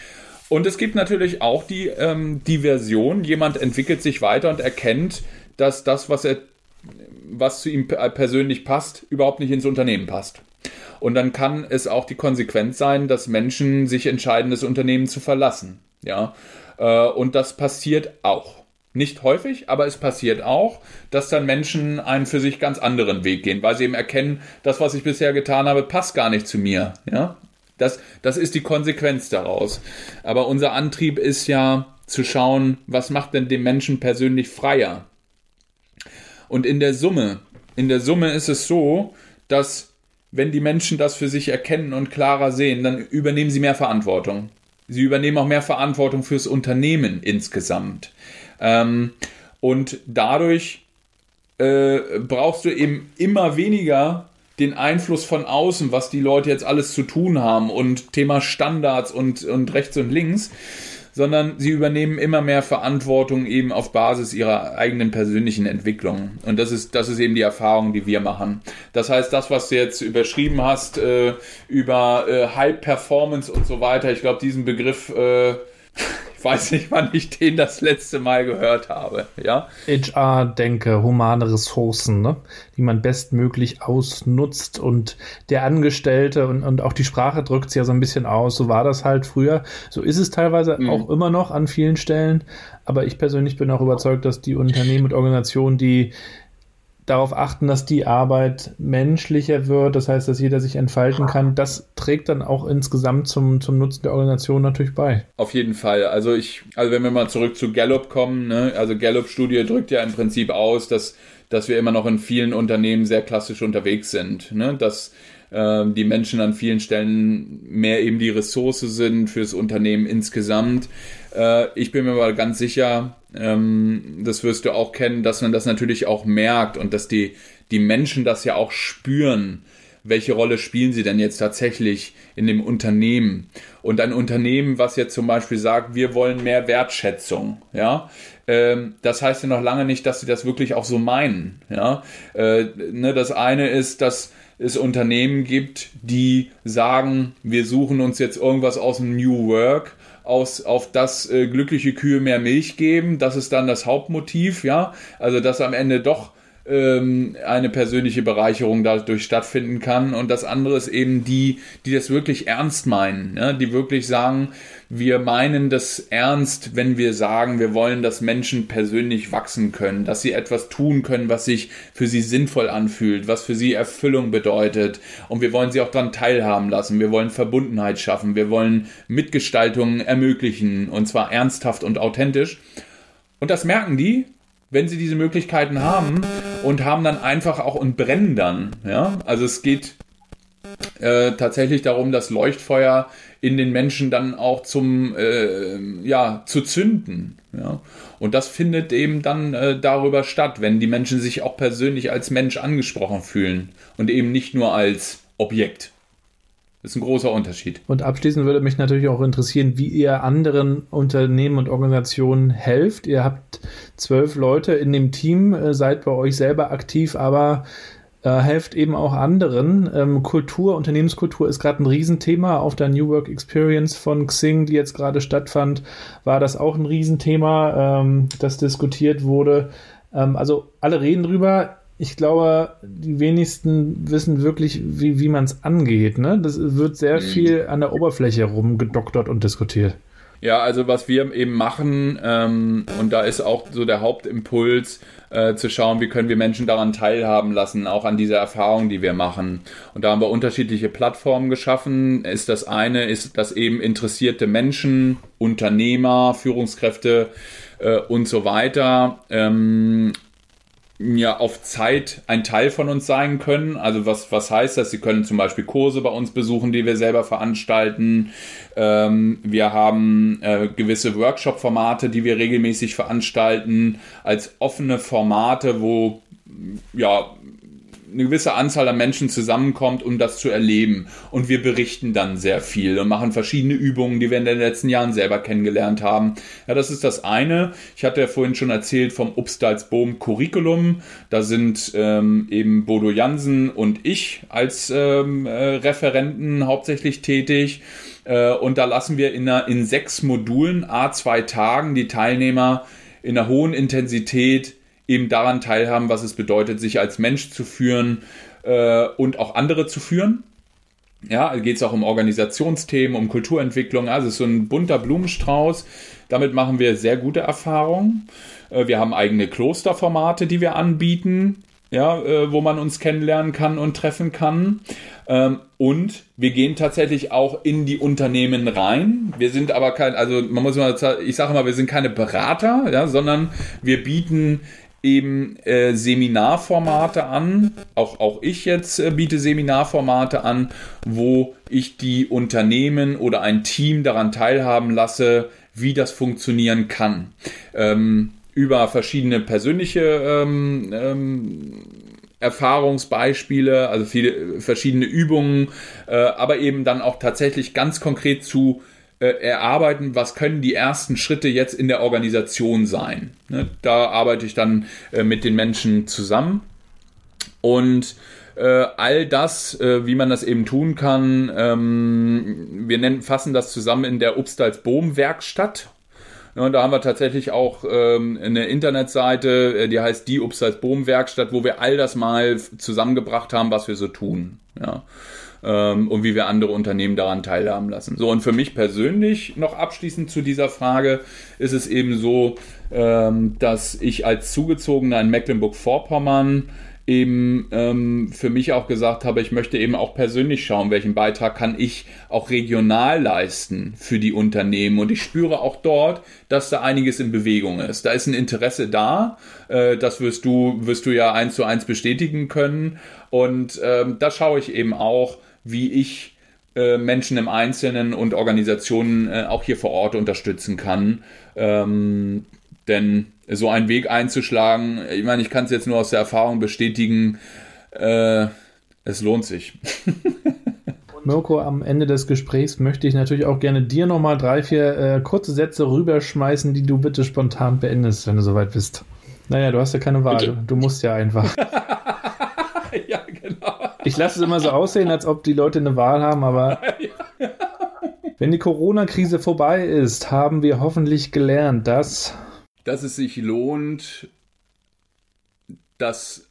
Und es gibt natürlich auch die ähm, Diversion. Jemand entwickelt sich weiter und erkennt, dass das, was er, was zu ihm persönlich passt, überhaupt nicht ins Unternehmen passt. Und dann kann es auch die Konsequenz sein, dass Menschen sich entscheiden, das Unternehmen zu verlassen. Ja, äh, und das passiert auch. Nicht häufig, aber es passiert auch, dass dann Menschen einen für sich ganz anderen Weg gehen, weil sie eben erkennen, das, was ich bisher getan habe, passt gar nicht zu mir. Ja, das, das ist die Konsequenz daraus. Aber unser Antrieb ist ja zu schauen, was macht denn den Menschen persönlich freier? Und in der Summe, in der Summe ist es so, dass wenn die Menschen das für sich erkennen und klarer sehen, dann übernehmen sie mehr Verantwortung. Sie übernehmen auch mehr Verantwortung fürs Unternehmen insgesamt. Ähm, und dadurch äh, brauchst du eben immer weniger den Einfluss von außen, was die Leute jetzt alles zu tun haben und Thema Standards und, und rechts und links, sondern sie übernehmen immer mehr Verantwortung eben auf Basis ihrer eigenen persönlichen Entwicklung. Und das ist, das ist eben die Erfahrung, die wir machen. Das heißt, das, was du jetzt überschrieben hast, äh, über äh, High Performance und so weiter, ich glaube, diesen Begriff äh, weiß nicht, wann ich den das letzte Mal gehört habe. Ja? HR-Denke, humane Ressourcen, ne? die man bestmöglich ausnutzt und der Angestellte und, und auch die Sprache drückt es ja so ein bisschen aus. So war das halt früher. So ist es teilweise mhm. auch immer noch an vielen Stellen. Aber ich persönlich bin auch überzeugt, dass die Unternehmen und Organisationen, die darauf achten, dass die Arbeit menschlicher wird, das heißt, dass jeder sich entfalten kann. Das trägt dann auch insgesamt zum, zum Nutzen der Organisation natürlich bei. Auf jeden Fall. Also ich, also wenn wir mal zurück zu Gallup kommen, ne, also Gallup-Studie drückt ja im Prinzip aus, dass, dass wir immer noch in vielen Unternehmen sehr klassisch unterwegs sind. Ne? Dass äh, die Menschen an vielen Stellen mehr eben die Ressource sind fürs Unternehmen insgesamt. Äh, ich bin mir aber ganz sicher, ähm, das wirst du auch kennen, dass man das natürlich auch merkt und dass die, die Menschen das ja auch spüren. Welche Rolle spielen sie denn jetzt tatsächlich in dem Unternehmen? Und ein Unternehmen, was jetzt zum Beispiel sagt, wir wollen mehr Wertschätzung, ja, ähm, das heißt ja noch lange nicht, dass sie das wirklich auch so meinen, ja. Äh, ne, das eine ist, dass es Unternehmen gibt, die sagen, wir suchen uns jetzt irgendwas aus dem New Work aus, auf das äh, glückliche Kühe mehr Milch geben. Das ist dann das Hauptmotiv, ja. Also, dass am Ende doch ähm, eine persönliche Bereicherung dadurch stattfinden kann. Und das andere ist eben die, die das wirklich ernst meinen, ja? die wirklich sagen, wir meinen das ernst, wenn wir sagen, wir wollen, dass Menschen persönlich wachsen können, dass sie etwas tun können, was sich für sie sinnvoll anfühlt, was für sie Erfüllung bedeutet. Und wir wollen sie auch daran teilhaben lassen. Wir wollen Verbundenheit schaffen. Wir wollen Mitgestaltung ermöglichen. Und zwar ernsthaft und authentisch. Und das merken die, wenn sie diese Möglichkeiten haben und haben dann einfach auch und brennen dann. Ja? Also es geht äh, tatsächlich darum, das Leuchtfeuer in den Menschen dann auch zum, äh, ja, zu zünden. Ja? Und das findet eben dann äh, darüber statt, wenn die Menschen sich auch persönlich als Mensch angesprochen fühlen und eben nicht nur als Objekt. Das ist ein großer Unterschied. Und abschließend würde mich natürlich auch interessieren, wie ihr anderen Unternehmen und Organisationen helft. Ihr habt zwölf Leute in dem Team, äh, seid bei euch selber aktiv, aber äh, helft eben auch anderen. Ähm, Kultur, Unternehmenskultur ist gerade ein Riesenthema. Auf der New Work Experience von Xing, die jetzt gerade stattfand, war das auch ein Riesenthema, ähm, das diskutiert wurde. Ähm, also alle reden drüber. Ich glaube, die wenigsten wissen wirklich, wie, wie man es angeht. Ne? Das wird sehr mhm. viel an der Oberfläche rumgedoktert und diskutiert. Ja, also was wir eben machen, ähm, und da ist auch so der Hauptimpuls, äh, zu schauen, wie können wir Menschen daran teilhaben lassen, auch an dieser Erfahrung, die wir machen. Und da haben wir unterschiedliche Plattformen geschaffen. Ist das eine, ist das eben interessierte Menschen, Unternehmer, Führungskräfte äh, und so weiter. Ähm, ja auf Zeit ein Teil von uns sein können. Also was, was heißt das? Sie können zum Beispiel Kurse bei uns besuchen, die wir selber veranstalten. Ähm, wir haben äh, gewisse Workshop-Formate, die wir regelmäßig veranstalten, als offene Formate, wo ja eine gewisse Anzahl an Menschen zusammenkommt, um das zu erleben. Und wir berichten dann sehr viel und machen verschiedene Übungen, die wir in den letzten Jahren selber kennengelernt haben. Ja, das ist das eine. Ich hatte ja vorhin schon erzählt vom Upstalsboom Curriculum. Da sind ähm, eben Bodo Jansen und ich als ähm, äh, Referenten hauptsächlich tätig. Äh, und da lassen wir in, einer, in sechs Modulen, a zwei Tagen, die Teilnehmer in einer hohen Intensität eben daran teilhaben, was es bedeutet, sich als Mensch zu führen äh, und auch andere zu führen. Ja, geht es auch um Organisationsthemen, um Kulturentwicklung. Also es ist so ein bunter Blumenstrauß. Damit machen wir sehr gute Erfahrungen. Äh, wir haben eigene Klosterformate, die wir anbieten, ja, äh, wo man uns kennenlernen kann und treffen kann. Ähm, und wir gehen tatsächlich auch in die Unternehmen rein. Wir sind aber kein, also man muss mal, ich sage mal, wir sind keine Berater, ja, sondern wir bieten eben äh, Seminarformate an. Auch, auch ich jetzt äh, biete Seminarformate an, wo ich die Unternehmen oder ein Team daran teilhaben lasse, wie das funktionieren kann. Ähm, über verschiedene persönliche ähm, ähm, Erfahrungsbeispiele, also viele verschiedene Übungen, äh, aber eben dann auch tatsächlich ganz konkret zu äh, erarbeiten, was können die ersten Schritte jetzt in der Organisation sein. Ne? Da arbeite ich dann äh, mit den Menschen zusammen und äh, all das, äh, wie man das eben tun kann, ähm, wir nennen, fassen das zusammen in der Upstalsboom-Werkstatt. Ja, und da haben wir tatsächlich auch ähm, eine Internetseite, äh, die heißt die Upstalsboom-Werkstatt, wo wir all das mal zusammengebracht haben, was wir so tun. Ja ähm, und wie wir andere Unternehmen daran teilhaben lassen. So, und für mich persönlich noch abschließend zu dieser Frage ist es eben so, ähm, dass ich als Zugezogener in Mecklenburg-Vorpommern eben ähm, für mich auch gesagt habe, ich möchte eben auch persönlich schauen, welchen Beitrag kann ich auch regional leisten für die Unternehmen. Und ich spüre auch dort, dass da einiges in Bewegung ist. Da ist ein Interesse da. Äh, das wirst du, wirst du ja eins zu eins bestätigen können. Und ähm, da schaue ich eben auch, wie ich äh, Menschen im Einzelnen und Organisationen äh, auch hier vor Ort unterstützen kann. Ähm, denn so einen Weg einzuschlagen, ich meine, ich kann es jetzt nur aus der Erfahrung bestätigen, äh, es lohnt sich. Mirko, am Ende des Gesprächs möchte ich natürlich auch gerne dir nochmal drei, vier äh, kurze Sätze rüberschmeißen, die du bitte spontan beendest, wenn du soweit bist. Naja, du hast ja keine Wahl. Du, du musst ja einfach. Ich lasse es immer so aussehen, als ob die Leute eine Wahl haben, aber wenn die Corona-Krise vorbei ist, haben wir hoffentlich gelernt, dass dass es sich lohnt, das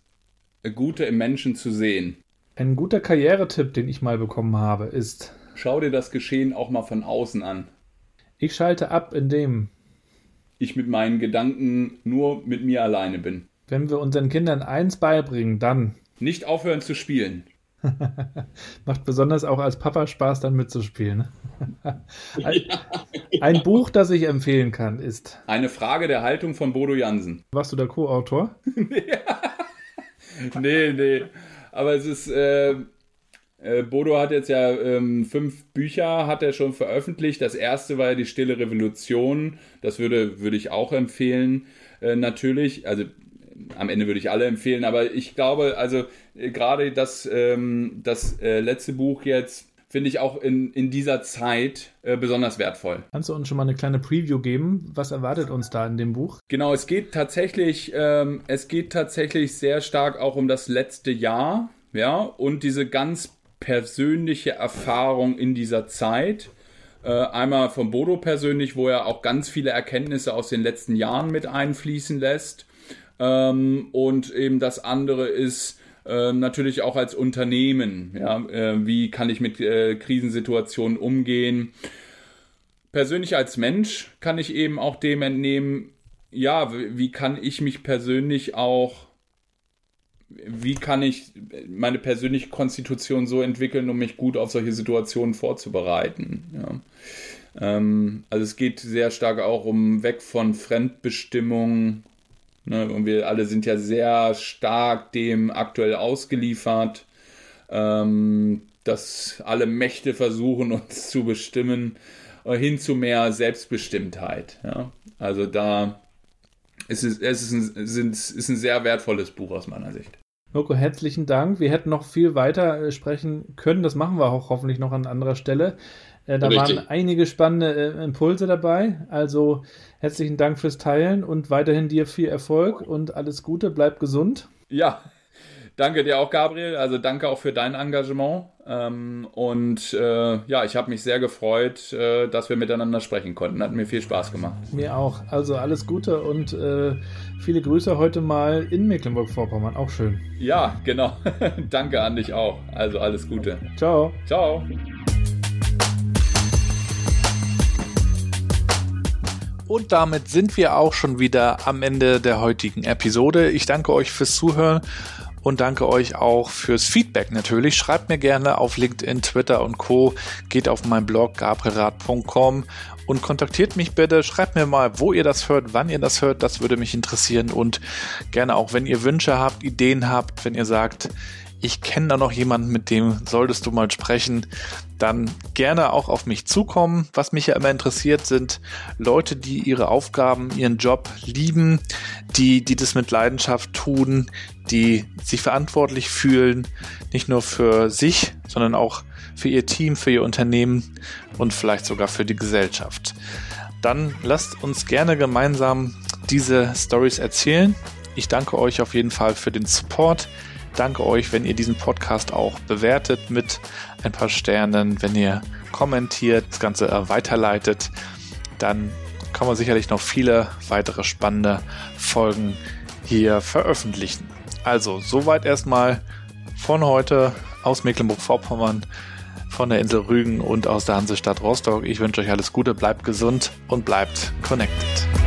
Gute im Menschen zu sehen. Ein guter Karrieretipp, den ich mal bekommen habe, ist: Schau dir das Geschehen auch mal von außen an. Ich schalte ab, indem ich mit meinen Gedanken nur mit mir alleine bin. Wenn wir unseren Kindern eins beibringen, dann nicht aufhören zu spielen. Macht besonders auch als Papa Spaß, dann mitzuspielen. ein, ein, Buch, das ich empfehlen kann, ist Eine Frage der Haltung von Bodo Jansen. Warst du der Co-Autor? nee, nee. Aber es ist. Äh, äh, Bodo hat jetzt ja ähm, fünf Bücher hat er schon veröffentlicht. Das erste war ja die Stille Revolution. Das würde, würde ich auch empfehlen. Äh, natürlich, also am Ende würde ich alle empfehlen, aber ich glaube, also äh, gerade das, ähm, das äh, letzte Buch jetzt finde ich auch in, in dieser Zeit äh, besonders wertvoll. Kannst du uns schon mal eine kleine Preview geben? Was erwartet uns da in dem Buch? Genau, es geht tatsächlich, ähm, es geht tatsächlich sehr stark auch um das letzte Jahr, ja, und diese ganz persönliche Erfahrung in dieser Zeit. Äh, einmal von Bodo persönlich, wo er auch ganz viele Erkenntnisse aus den letzten Jahren mit einfließen lässt. Ähm, und eben das andere ist äh, natürlich auch als Unternehmen. Ja, äh, wie kann ich mit äh, Krisensituationen umgehen? Persönlich als Mensch kann ich eben auch dem entnehmen, ja, wie kann ich mich persönlich auch, wie kann ich meine persönliche Konstitution so entwickeln, um mich gut auf solche Situationen vorzubereiten. Ja. Ähm, also es geht sehr stark auch um weg von Fremdbestimmung, Ne? Und wir alle sind ja sehr stark dem aktuell ausgeliefert, ähm, dass alle Mächte versuchen, uns zu bestimmen, äh, hin zu mehr Selbstbestimmtheit. Ja? Also da ist es, es ist, ein, ist ein sehr wertvolles Buch aus meiner Sicht. Mirko, herzlichen Dank. Wir hätten noch viel weiter äh, sprechen können. Das machen wir auch hoffentlich noch an anderer Stelle. Äh, da Richtig. waren einige spannende äh, Impulse dabei. Also herzlichen Dank fürs Teilen und weiterhin dir viel Erfolg und alles Gute. Bleib gesund. Ja, Danke dir auch, Gabriel. Also danke auch für dein Engagement. Ähm, und äh, ja, ich habe mich sehr gefreut, äh, dass wir miteinander sprechen konnten. Hat mir viel Spaß gemacht. Mir auch. Also alles Gute und äh, viele Grüße heute mal in Mecklenburg-Vorpommern. Auch schön. Ja, genau. danke an dich auch. Also alles Gute. Ciao. Ciao. Und damit sind wir auch schon wieder am Ende der heutigen Episode. Ich danke euch fürs Zuhören und danke euch auch fürs Feedback natürlich. Schreibt mir gerne auf LinkedIn, Twitter und Co. Geht auf meinen Blog gabrielrad.com und kontaktiert mich bitte. Schreibt mir mal, wo ihr das hört, wann ihr das hört. Das würde mich interessieren und gerne auch, wenn ihr Wünsche habt, Ideen habt, wenn ihr sagt, ich kenne da noch jemanden, mit dem solltest du mal sprechen, dann gerne auch auf mich zukommen. Was mich ja immer interessiert, sind Leute, die ihre Aufgaben, ihren Job lieben, die, die das mit Leidenschaft tun, die sich verantwortlich fühlen, nicht nur für sich, sondern auch für ihr Team, für ihr Unternehmen und vielleicht sogar für die Gesellschaft. Dann lasst uns gerne gemeinsam diese Stories erzählen. Ich danke euch auf jeden Fall für den Support danke euch, wenn ihr diesen Podcast auch bewertet mit ein paar Sternen, wenn ihr kommentiert, das Ganze weiterleitet, dann kann man sicherlich noch viele weitere spannende Folgen hier veröffentlichen. Also, soweit erstmal von heute aus Mecklenburg-Vorpommern, von der Insel Rügen und aus der Hansestadt Rostock. Ich wünsche euch alles Gute, bleibt gesund und bleibt connected.